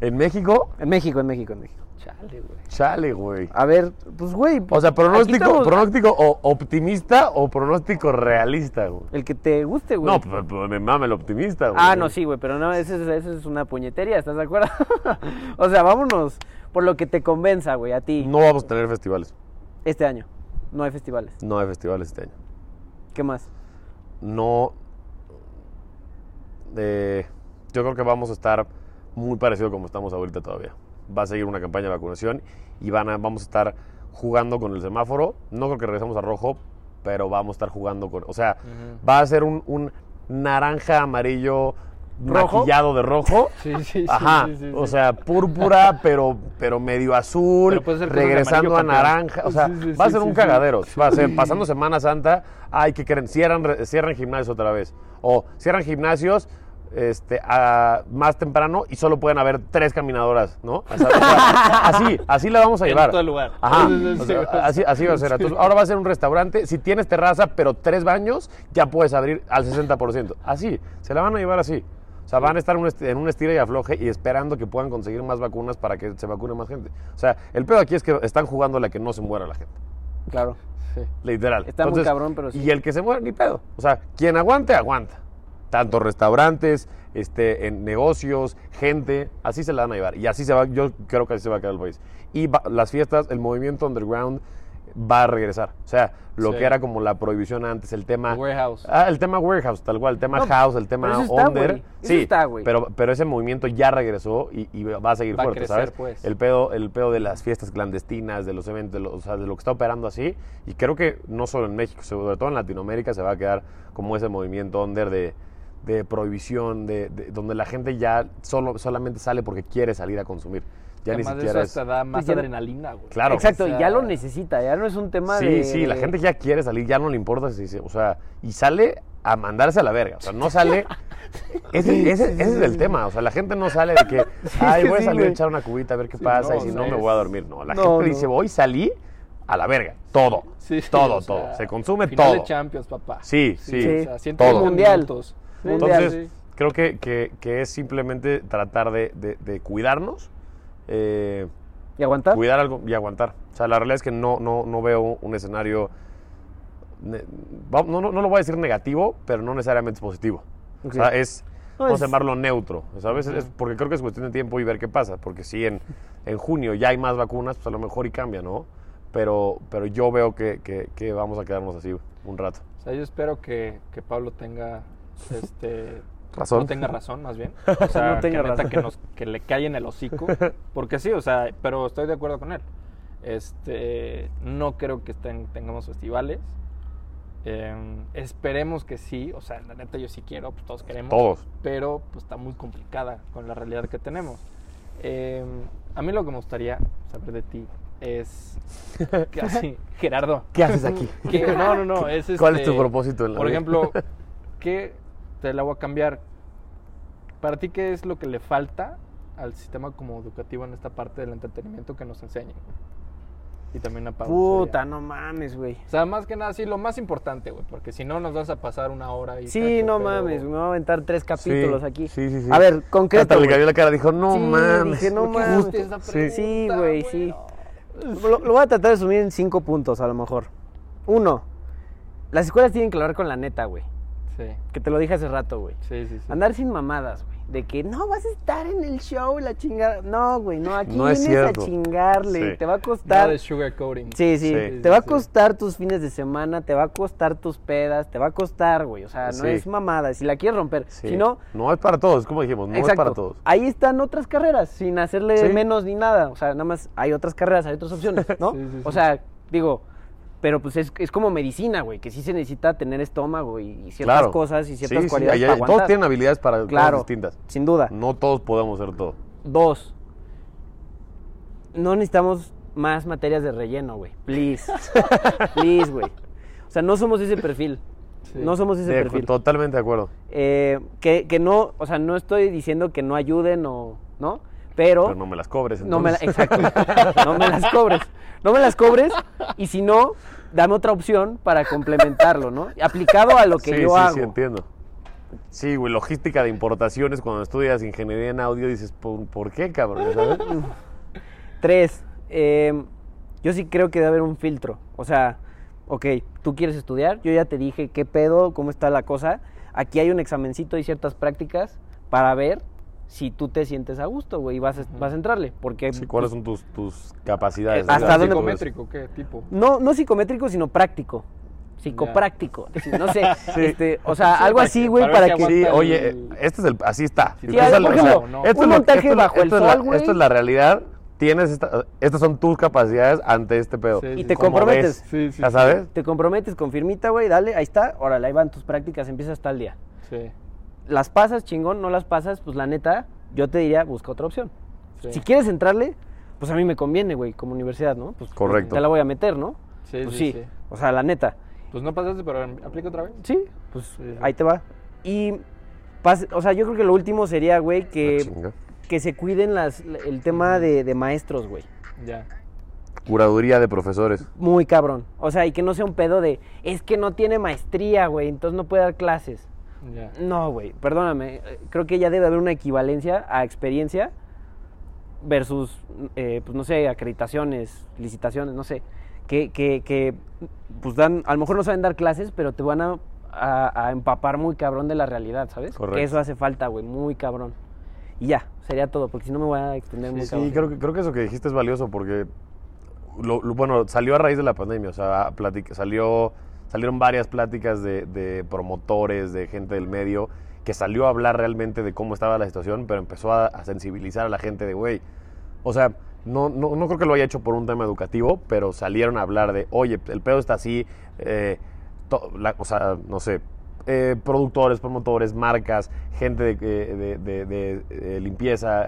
¿En México? En México, en México, en México. Chale, güey. Chale, güey. A ver, pues, güey. O sea, pronóstico, estamos- pronóstico o optimista o pronóstico realista, güey. El que te guste, güey. No, pues, pues, me mama el optimista, güey. Ah, no, sí, güey, pero no, eso es, eso es una puñetería, ¿estás de acuerdo? o sea, vámonos por lo que te convenza, güey, a ti. No vamos a tener festivales. Este año. No hay festivales. No hay festivales este año. ¿Qué más? No. eh, yo creo que vamos a estar muy parecido como estamos ahorita todavía. Va a seguir una campaña de vacunación y van a, vamos a estar jugando con el semáforo. No creo que regresemos a rojo, pero vamos a estar jugando con. O sea, va a ser un, un- naranja, amarillo, ¿Rojo? maquillado de rojo. Sí, sí, sí. Ajá, sí, o sea, púrpura, pero, pero medio azul, Pero regresando a naranja. O sea, va a ser un cagadero. Va a ser, pasando Semana Santa, ay, ¿qué creen? Cierran, cierran gimnasios otra vez. O cierran gimnasios este, a- más temprano y solo pueden haber tres caminadoras, ¿no? O sea, o sea, así, así la vamos a En llevar. todo el lugar. Ajá, o sea, así, así va a ser. Entonces, ahora va a ser un restaurante. Si tienes terraza, pero tres baños, ya puedes abrir al 60%. Así, se la van a llevar así. O sea, van a estar en un esti- en un estilo y afloje y esperando que puedan conseguir más vacunas para que se vacune más gente. O sea, el pedo aquí es que están jugando a la que no se muera la gente. Claro. Sí. Literal. Está muy cabrón, pero sí. Y el que se muera, ni pedo. O sea, quien aguante, aguanta. Tanto restaurantes, este, en negocios, gente, así se la van a llevar. Y así se va, yo creo que así se va a quedar el país. Y va- las fiestas, el movimiento underground va a regresar. O sea, lo Sí. que era como la prohibición antes, el tema... Warehouse. Ah, el tema warehouse, tal cual, el tema No, house, el tema pero eso está, under. güey. Eso Sí, está, pero, pero ese movimiento ya regresó y, y va a seguir Va a fuerte, crecer, ¿sabes? pues. El pedo, el pedo de las fiestas clandestinas, de los eventos, de lo, o sea, de lo que está operando así. Y creo que no solo en México, sobre todo en Latinoamérica se va a quedar como ese movimiento under de, de prohibición, de, de- donde la gente ya solo, solamente sale porque quiere salir a consumir. Ya ni Además de siquiera eso es... hasta da más Pues ya- adrenalina, güey. Claro. Exacto, O sea, ya lo necesita, ya no es un tema Sí, de... sí, la gente ya quiere salir, ya no le importa si, se- o sea, y sale a mandarse a la verga, o sea, no sale, ese, ese- ese es el tema, o sea, la gente no sale de que, ay, voy a sí, salir a echar una cubita a ver qué Sí, pasa no, y si no me es- voy a dormir, no, la No, gente no. dice, voy, salí a la verga, todo, Sí, sí, todo, o sea, todo, se consume final todo. de Champions, papá. Sí, sí, Sí. O sea, 120 todo. Mundial. minutos. Mundial. Entonces, Sí. creo que, que- que es simplemente tratar de, de- de cuidarnos, eh, ¿Y aguantar? cuidar algo y aguantar. O sea, la realidad es que no, no, no veo un escenario. No, no, no lo voy a decir negativo, pero no necesariamente es positivo. Ok. O sea, es. No, Vamos a llamarlo neutro, ¿sabes? Es porque creo que es cuestión de tiempo y ver qué pasa. Porque si en, en junio ya hay más vacunas, pues a lo mejor y cambia, ¿no? Pero, pero yo veo que, que- que vamos a quedarnos así un rato. O sea, yo espero que, que Pablo tenga este ¿Razón? no tenga razón, más bien. O sea, No tenga que, razón. que, nos, que le cae en el hocico. Porque sí, o sea, pero estoy de acuerdo con él. Este, no creo que estén, tengamos festivales. Eh, esperemos que sí, o sea, la neta yo sí quiero, pues todos queremos. Todos. Pero pues está muy complicada con la realidad que tenemos. Eh, a mí lo que me gustaría saber de ti es Gerardo. ¿Qué haces aquí? no, no, no, es ¿Cuál es este, tu propósito en la Por vida? ejemplo, ¿qué te la voy a cambiar? Para ti, ¿qué es lo que le falta al sistema como educativo en esta parte del entretenimiento que nos enseñen? Y también a Pablo. Puta, no mames, güey. O sea, más que nada, sí, lo más importante, güey, porque si no nos vas a pasar una hora y Sí, no pero- mames, me voy a aventar tres capítulos Sí, aquí. sí, sí, sí. A ver, Hasta concreto, le güey. cayó la cara, dijo, no Sí, mames. dije, no ¿Por qué mames. Sí. pregunta, Sí, güey, sí. Lo voy a tratar de resumir en cinco puntos, a lo mejor. Uno, las escuelas tienen que hablar con la neta, güey. Sí, Que te lo dije hace rato, güey. sí, sí. sí. Andar sin mamadas, güey. De que no vas a estar en el show, la chingada. No, güey, no, aquí No es vienes a chingarle. Sí. Te va a Nada costar. de sugarcoating. Sí, sí, Sí. Te va a Sí. costar tus fines de semana, te va a costar tus pedas, te va a costar, güey. O sea, no Sí. es mamada. Si la quieres romper. Sí. Si no, No es para todos, como dijimos, no Exacto. es para todos. Ahí están otras carreras, sin hacerle Sí. menos ni nada. O sea, nada más hay otras carreras, hay otras opciones, ¿no? Sí, sí, O sea, digo, pero pues es, es como medicina, güey, que sí se necesita tener estómago y, y ciertas Claro. cosas y ciertas Sí, cualidades hay- para. Todos tienen habilidades para cosas distintas. sin duda. No todos podemos hacer todo. Dos, no necesitamos más materias de relleno, güey. Please. Please, güey. O sea, no somos ese perfil. Sí. No somos ese De- perfil. totalmente de acuerdo. Eh, que, que no, o sea, no estoy diciendo que no ayuden o, ¿no? Pero, Pero no me las cobres. no me la- entonces. exacto, no me las cobres. No me las cobres y si no, dame otra opción para complementarlo, ¿no? Aplicado a lo que sí, yo sí, hago. sí, entiendo. Sí, güey, logística de importaciones, cuando estudias ingeniería en audio, dices, ¿por, por qué, cabrón? ¿Sabes? Tres, eh, yo sí creo que debe haber un filtro. O sea, ok, tú quieres estudiar, yo ya te dije qué pedo, cómo está la cosa. Aquí hay un examencito y ciertas prácticas para ver si tú te sientes a gusto, güey, y vas, a- vas a entrarle. Porque Sí, ¿Cuáles son tus, tus capacidades? ¿Hasta dónde- psicométrico? ¿Qué tipo? No, no psicométrico, sino práctico. Psicopráctico. No sé, este, o sea, Sí, algo así, que- güey, para que... si Sí, oye, el- este es el, así está. Sí, por no. un esto es lo- montaje esto bajo el esto es la- sol, güey. Esto es la realidad. Tienes esta- estas son tus capacidades ante este pedo. Sí, Y sí, te sí. ¿Cómo comprometes. ves? Sí, sí, ¿Ya sí. sabes? Te comprometes con firmita, güey, dale, ahí está, órale, ahí van tus prácticas, empiezas tal día. Sí. Las pasas, chingón, no las pasas, pues la neta, yo te diría, busca otra opción. Sí. Si quieres entrarle, pues a mí me conviene, güey, como universidad, ¿no? Pues Correcto. te la voy a meter, ¿no? Sí, Pues sí, sí. O sea, la neta. Pues no pasaste, pero aplica otra vez. Sí, pues Sí, sí. ahí te va. Y, pas- o sea, yo creo que lo último sería, güey, Ah, que, chinga. que se cuiden las, el tema de, de maestros, güey. Ya. Curaduría de profesores. Muy cabrón. O sea, y que no sea un pedo de, es que no tiene maestría, güey, entonces no puede dar clases. No, güey, perdóname. eh, Creo que ya debe haber una equivalencia a experiencia versus, eh, pues no sé, acreditaciones, licitaciones, no sé. Que, que, que, pues dan, a lo mejor no saben dar clases, pero te van a, a- a empapar muy cabrón de la realidad, ¿sabes? Correcto. Que eso hace falta, güey, muy cabrón. Y ya, sería todo, porque si no me voy a extender muy Sí, cabrón. creo que, creo que eso que dijiste es valioso porque, lo- lo- bueno, salió a raíz de la pandemia, o sea, platic- salió, salieron varias pláticas de, promotores, de gente del medio, que salió a hablar realmente de cómo estaba la situación, pero empezó a, sensibilizar a la gente de, güey, o sea, no, no, no creo que lo haya hecho por un tema educativo, pero salieron a hablar de, oye, el pedo está así, eh, o sea, no sé, eh, productores, promotores, marcas, gente de, eh, de- limpieza,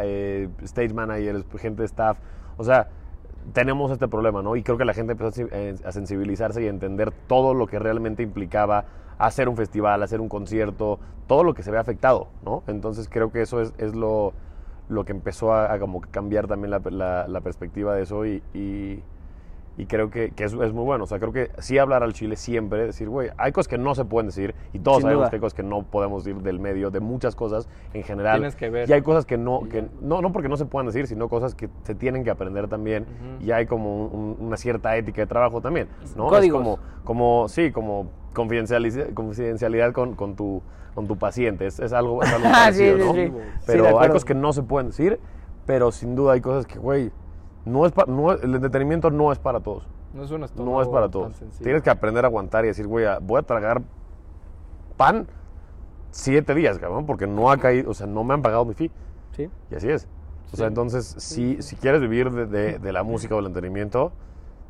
stage managers, gente de staff, o sea, tenemos este problema, ¿no? Y creo que la gente empezó eh, a sensibilizarse y a entender todo lo que realmente implicaba hacer un festival, hacer un concierto, todo lo que se ve afectado, ¿no? Entonces creo que eso es, es lo, lo que empezó a, a como cambiar también la, la- la perspectiva de eso y- y creo que, que es, es muy bueno. O sea, creo que sí hablar al chile siempre, decir, güey, hay cosas que no se pueden decir y todos Sin sabemos duda. que hay cosas que no podemos decir del medio, de muchas cosas en general. Tienes que ver. Y hay cosas que no, que no, no porque no se puedan decir, sino cosas que se tienen que aprender también. Ujú. Y hay como un- una cierta ética de trabajo también, ¿no? Códigos. Es como, como, sí, como confidencialidad, confidencialidad con, con tu, con tu paciente. Es, es algo, es algo Ah, sí, sí, ¿no? sí. Sí, Pero hay cosas que no se pueden decir, pero sin duda hay cosas que, güey, no es pa- no, el entretenimiento no es para todos. No es un estómago No es para todos. Tienes que aprender a aguantar y decir, güey, voy a tragar pan siete días, cabrón, porque no ha caído, o sea, no me han pagado mi fee. Sí. Y así es. O sea, Sí. entonces, si, si quieres vivir de, de- de la música o del entretenimiento,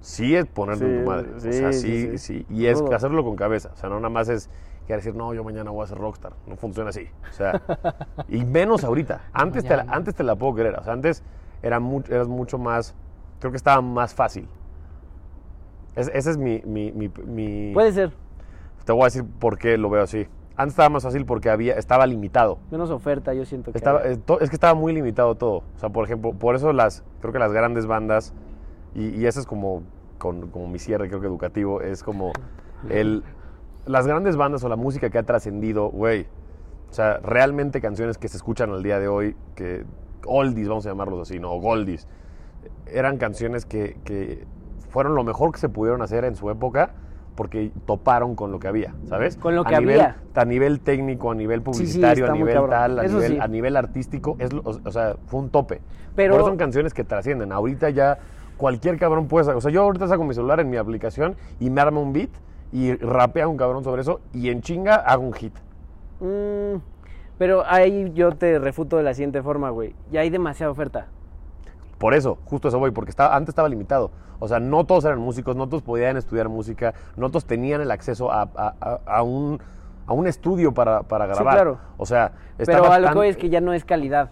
sí es ponerte en Sí, tu madre. o sí, sea, sí, sí, sí. sí. Y es hacerlo con cabeza. O sea, no nada más es que decir, no, yo mañana voy a ser rockstar. No funciona así. O sea, y menos ahorita. Antes te, la, antes te la puedo creer. O sea, antes era mu- eras mucho más, creo que estaba más fácil. Es- ese es mi, mi, mi, mi- Puede ser. Te voy a decir por qué lo veo así. Antes estaba más fácil porque había, estaba limitado. Menos oferta, yo siento que. Estaba, eh, es que estaba muy limitado todo. O sea, por ejemplo, por eso las, creo que las grandes bandas, y, y ese es como, con- como mi cierre, creo que educativo, es como el, las grandes bandas o la música que ha trascendido, güey. O sea, realmente canciones que se escuchan al día de hoy, que oldies, vamos a llamarlos así, ¿no? Goldies. Eran canciones que, que fueron lo mejor que se pudieron hacer en su época porque toparon con lo que había, ¿sabes? Con lo A que nivel- había. A nivel técnico, a nivel sí, publicitario, a nivel tal, a nivel, sí. a nivel artístico, es, o, o sea, fue un tope. Pero- Por eso son canciones que trascienden. Ahorita ya cualquier cabrón puede sacar. O sea, yo ahorita saco mi celular en mi aplicación y me arma un beat y rapea un cabrón sobre eso y en chinga hago un hit. Mm, pero ahí yo te refuto de la siguiente forma, güey. Ya hay demasiada oferta. Por eso, justo eso voy, porque estaba, antes estaba limitado. O sea, no todos eran músicos, no todos podían estudiar música, no todos tenían el acceso a, a- a- a un, a un estudio para, para Sí, grabar. claro. O sea, Pero a lo que tan- voy es que ya no es calidad.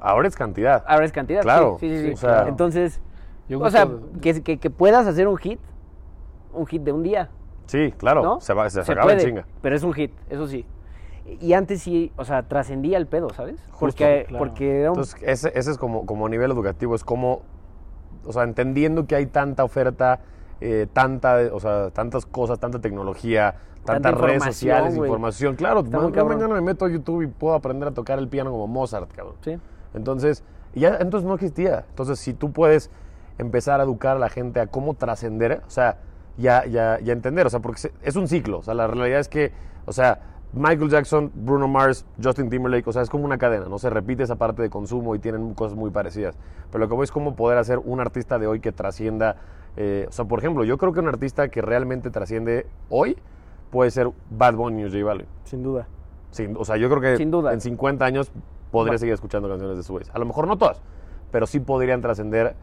Ahora es cantidad. Ahora es cantidad. sí, Claro, Sí, sí, sí. o sea- Entonces, Yo o sea, que, que, que puedas hacer un hit, un hit de un día. Sí, claro, ¿no? se, va, se, se acaba en chinga. Pero es un hit, eso sí. Y antes sí, o sea, trascendía el pedo, ¿sabes? Justo, porque, claro. porque era un... Entonces, ese, ese es como, como a nivel educativo, es como, o sea, entendiendo que hay tanta oferta, eh, tanta, o sea, tantas cosas, tanta tecnología, Tanta tantas redes sociales, información. Claro, Está ma- muy cabrón. mañana me meto a YouTube y puedo aprender a tocar el piano como Mozart, cabrón. Sí. Entonces, y ya entonces no existía. Entonces, si tú puedes empezar a educar a la gente a cómo trascender, o sea, ya, ya, ya entender, o sea, porque se- es un ciclo, o sea, la realidad es que, o sea, Michael Jackson, Bruno Mars, Justin Timberlake, o sea, es como una cadena, no se repite esa parte de consumo y tienen cosas muy parecidas. Pero lo que voy es cómo poder hacer un artista de hoy que trascienda, eh, o sea, por ejemplo, yo creo que un artista que realmente trasciende hoy puede ser Bad Bunny o J Balvin. Sin duda. Sin- o sea, yo creo que Sin duda. en 50 años podría Va. seguir escuchando canciones de su A lo mejor no todas, pero sí podrían trascender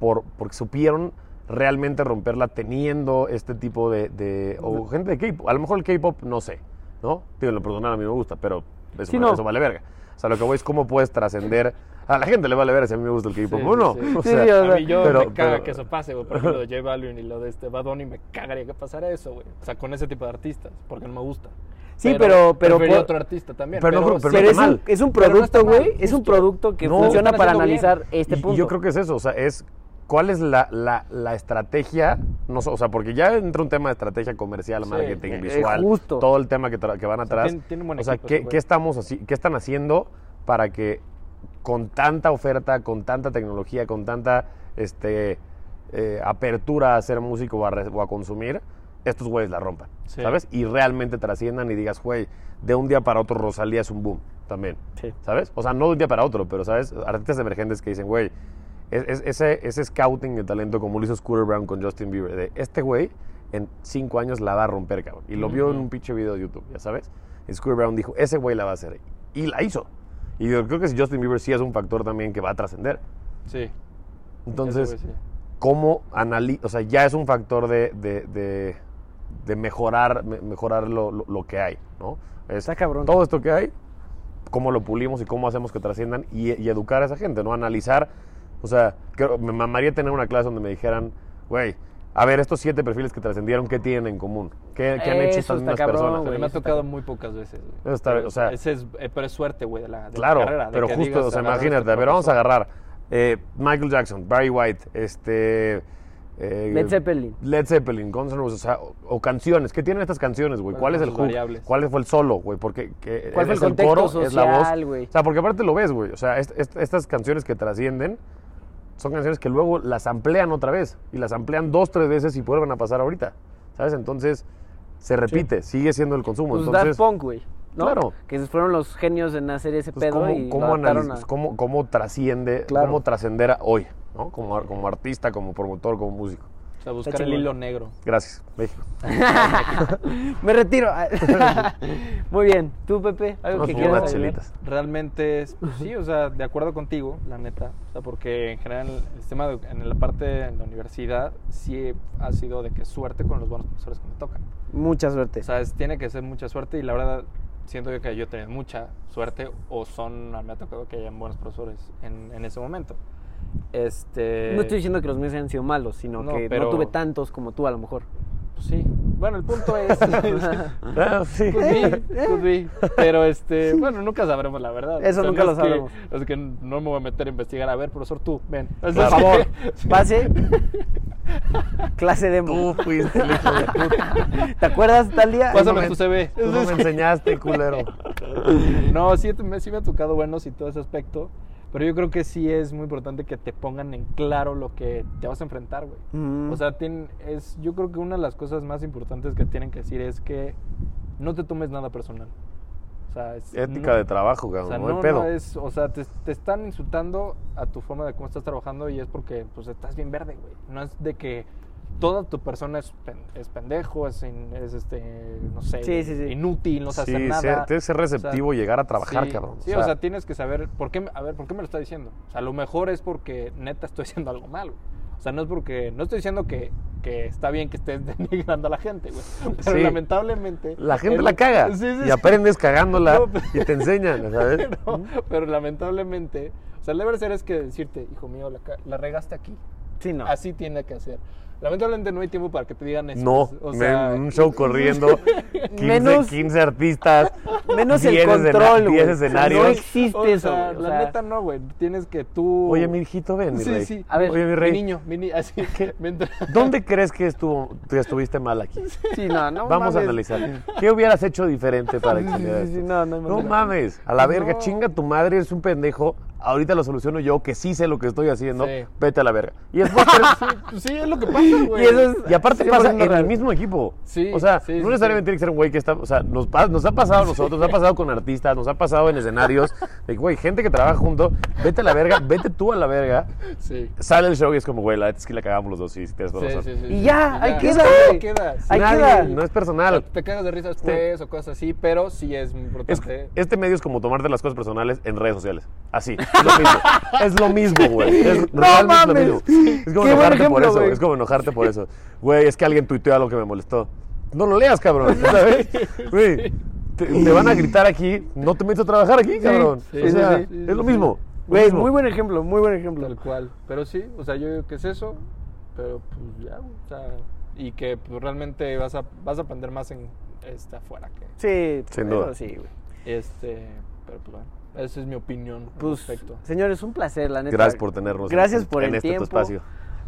por, porque supieron realmente romperla teniendo este tipo de... de- o gente de K-pop. A lo mejor el K-pop, no sé. ¿No? Digo, lo personal a mí me gusta, pero eso, Sí, no. eso vale verga. O sea, lo que voy es cómo puedes trascender. A la gente le vale verga si a mí me gusta el K-pop Sí, o no. sí, sí. O sea, sí, o A sea, mí yo pero- me caga pero- que eso pase, güey. Por ejemplo, lo de J Balvin y lo de este Bad Bunny me cagaría que pasara eso, güey. O sea, con ese tipo de artistas, porque no me gusta. Sí, pero- pero otro artista también. Pero no pero sí, Pero es un, mal. es un producto, güey. Es un producto que No. funciona para bien. analizar este y- y punto. yo creo que es eso, o sea, es cuál es la, la- la estrategia, no, o sea, porque ya entra un tema de estrategia comercial, Sí, marketing, eh, visual, justo. todo el tema que, que van atrás. tiene- tiene un buen o sea, equipo ¿qué, qué estamos así, qué están haciendo para que con tanta oferta, con tanta tecnología, con tanta este, eh, apertura a ser músico o a, o a consumir, estos güeyes la rompan, Sí. ¿sabes? Y realmente trasciendan y digas, güey, de un día para otro Rosalía es un boom también. Sí. ¿sabes? O sea, no de un día para otro, pero, ¿sabes? Artistas emergentes que dicen, güey, es- es- ese, ese scouting de talento como lo hizo Scooter Brown con Justin Bieber, de este güey en cinco años la va a romper, cabrón. Y lo vio en un pinche video de YouTube, ya sabes. Y Scooter Brown dijo, ese güey la va a hacer. Y la hizo. Y yo creo que si Justin Bieber sí es un factor también que va a trascender. Sí. Entonces, sí. cómo analiza, o sea, ya es un factor de, de, de- de mejorar, me- mejorar lo, lo- lo que hay, ¿no? Es Está cabrón. Todo esto que hay, cómo lo pulimos y cómo hacemos que trasciendan y, y educar a esa gente, ¿no? Analizar, o sea, creo- me mamaría tener una clase donde me dijeran, güey, a ver, estos siete perfiles que trascendieron, ¿qué tienen en común? ¿Qué, qué han hecho estas mismas cabrón, personas? Güey, me ha tocado muy pocas veces, güey. Eso está- Pero, o sea- ese es, eh, pero es suerte, güey, de la, de la Claro, carrera. de pero que justo, digas, o sea, imagínate, este a ver, vamos a agarrar eh, Michael Jackson, Barry White, este... eh, Led Zeppelin. Led Zeppelin, Guns N' Roses, o, sea, o, o canciones. ¿Qué tienen estas canciones, güey? ¿Cuál ¿Cuáles es el hook? variables? ¿Cuál fue el solo, güey? Porque que- ¿Cuál fue es el contexto coro, es la voz. social, güey? O sea, porque aparte lo ves, güey. O sea, est- est- estas canciones que trascienden son canciones que luego las amplían otra vez y las amplían dos, tres veces y vuelven a pasar ahorita. ¿Sabes? Entonces se repite, sigue siendo el consumo. Pues Entonces, Daft Punk, güey. ¿no? Claro. Que fueron los genios en hacer ese pedo ¿cómo, y cómo a- cómo- cómo trasciende, Claro. cómo trascender a hoy, ¿no? Como, como artista, como promotor, como músico. Sea, buscar el chingón. hilo negro. Gracias, México. Me retiro. Muy bien. ¿Tú, Pepe? ¿Algo Vamos que quieras chelitas. Realmente, es- pues sí, o sea, de acuerdo contigo, la neta. O sea, porque en general el sistema de- en la parte de la universidad sí ha sido de que suerte con los buenos profesores que me tocan. Mucha suerte. O sea, es- tiene que ser mucha suerte y la verdad siento yo que yo he tenido mucha suerte o son, me ha tocado que hayan buenos profesores en, en ese momento. Este... no estoy diciendo que los míos hayan sido malos, sino No, que no pero- tuve tantos como tú a lo mejor. Pues sí. Bueno, el punto es... Ah, sí. Could be, could be. Pero este, bueno, nunca sabremos la verdad. Eso nunca no lo es que- sabremos. Es que no me voy a meter a investigar. A ver, profesor, tú, ven. Por favor, pase. Clase de Tú fuiste el hijo de puta. ¿Te acuerdas tal día? Pásame me- tu CV. Tú no me enseñaste, culero. No, sí me, sí me ha tocado buenos y todo ese aspecto. Pero yo creo que sí es muy importante que te pongan en claro lo que te vas a enfrentar, güey. Mm. O sea, tien- es, yo creo que una de las cosas más importantes que tienen que decir es que no te tomes nada personal. O sea, es- Ética no- de trabajo, O cabrón. sea, no, no, pedo. no es, o sea, te, te están insultando a tu forma de cómo estás trabajando y es porque pues estás bien verde, güey. No es de que toda tu persona es, pen- es pendejo, es, in- es, este, no sé, Sí, sí, sí. inútil, no sabe Sí, hacer nada. ser- tienes que ser receptivo y llegar a trabajar, sí, cabrón. Sí, o sea, tienes que saber, ¿por qué, me- a ver, ¿por qué me lo está diciendo? O sea, a lo mejor es porque neta estoy haciendo algo mal, güey. O sea, no es porque, no estoy diciendo que, que está bien que estés denigrando a la gente, güey. Pero Sí. lamentablemente... la gente es la caga Sí, sí, y sí. aprendes cagándola No, pero- y te enseñan, ¿sabes? pero, pero lamentablemente, o sea, el deber ser es que decirte, hijo mío, la, la regaste aquí. Sí, no. Así tiene que ser. Lamentablemente no hay tiempo para que te digan eso. No, o sea, un show corriendo, 15, Menos- 15 artistas, Menos el 10 escena- control, güey. 10 O sea, escenarios. no existe o eso. sea, güey. O la sea, neta no, güey. Tienes que tú... Oye, mi hijito, ven, mi Sí, rey. sí. A ver, Oye, mi rey, Mi niño, mi niño, así que... mientras- ¿dónde crees que estuvo, que estuviste mal aquí? Sí, no, no Vamos a mames. analizar. ¿Qué hubieras hecho diferente para que sí, sí, sí, no, no No mames, a la verga, No. chinga tu madre, eres un pendejo. Ahorita lo soluciono yo, que sí sé lo que estoy haciendo. Sí. Vete a la verga. Y es Sí, pues sí, es lo que pasa, güey. Y eso es- Y aparte Sí, pasa en el mismo equipo. Sí, o sea, sí, no necesariamente sí. tiene que ser un güey que está. O sea, nos, ha pasado a nosotros, nos ha pasado con artistas, nos ha pasado en escenarios. De güey, gente que trabaja junto, vete a la verga, vete tú a la verga. Sí. Sale el show y es como, güey, la neta es que la cagamos los dos, sí, sí, tienes Sí, razón. sí, sí, Y ya, ahí queda, Ahí güey. queda. Ahí. No es personal. te cagas de risa después o cosas así, pero sí es muy Es- importante. este medio es como tomarte las cosas personales en redes sociales. Así. Es lo mismo. es lo mismo, güey. Es, No realmente mames. es lo mismo. Es como Qué enojarte por ejemplo, eso. Es como enojarte por eso. Güey, es que alguien tuiteó algo que me molestó. No lo leas, cabrón. ¿Sabes? Güey. te, te van a gritar aquí, no te metes a trabajar aquí, cabrón. sí, o sea, sí, sí, es lo sí. mismo. Güey, muy buen ejemplo, muy buen ejemplo. Tal cual. Pero sí, o sea, yo digo que es eso, pero pues ya, güey, o sea, y que pues, realmente vas a, vas a aprender más en este afuera que Sí, Sin duda. sí, güey. este, pero pues bueno, esa es mi opinión Pues, respecto. señores, un placer, la neta. Gracias por tenernos Gracias en, por en el este tu tiempo. espacio.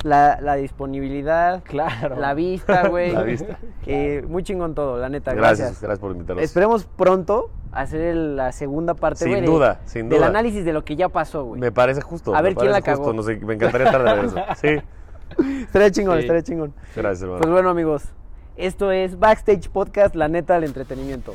La, la disponibilidad, Claro. la vista, güey. La vista. Eh, muy chingón todo, la neta. Gracias, Gracias. gracias por invitarnos. Esperemos pronto hacer el- la segunda parte, Sin de- duda, sin Del duda. análisis de lo que ya pasó, güey. Me parece justo. A ver quién la cagó. no sé, me encantaría estar de regreso. Sí, Estaría chingón, Sí. estaría chingón. gracias, hermano. Pues bueno, amigos, esto es Backstage Podcast, la neta del entretenimiento.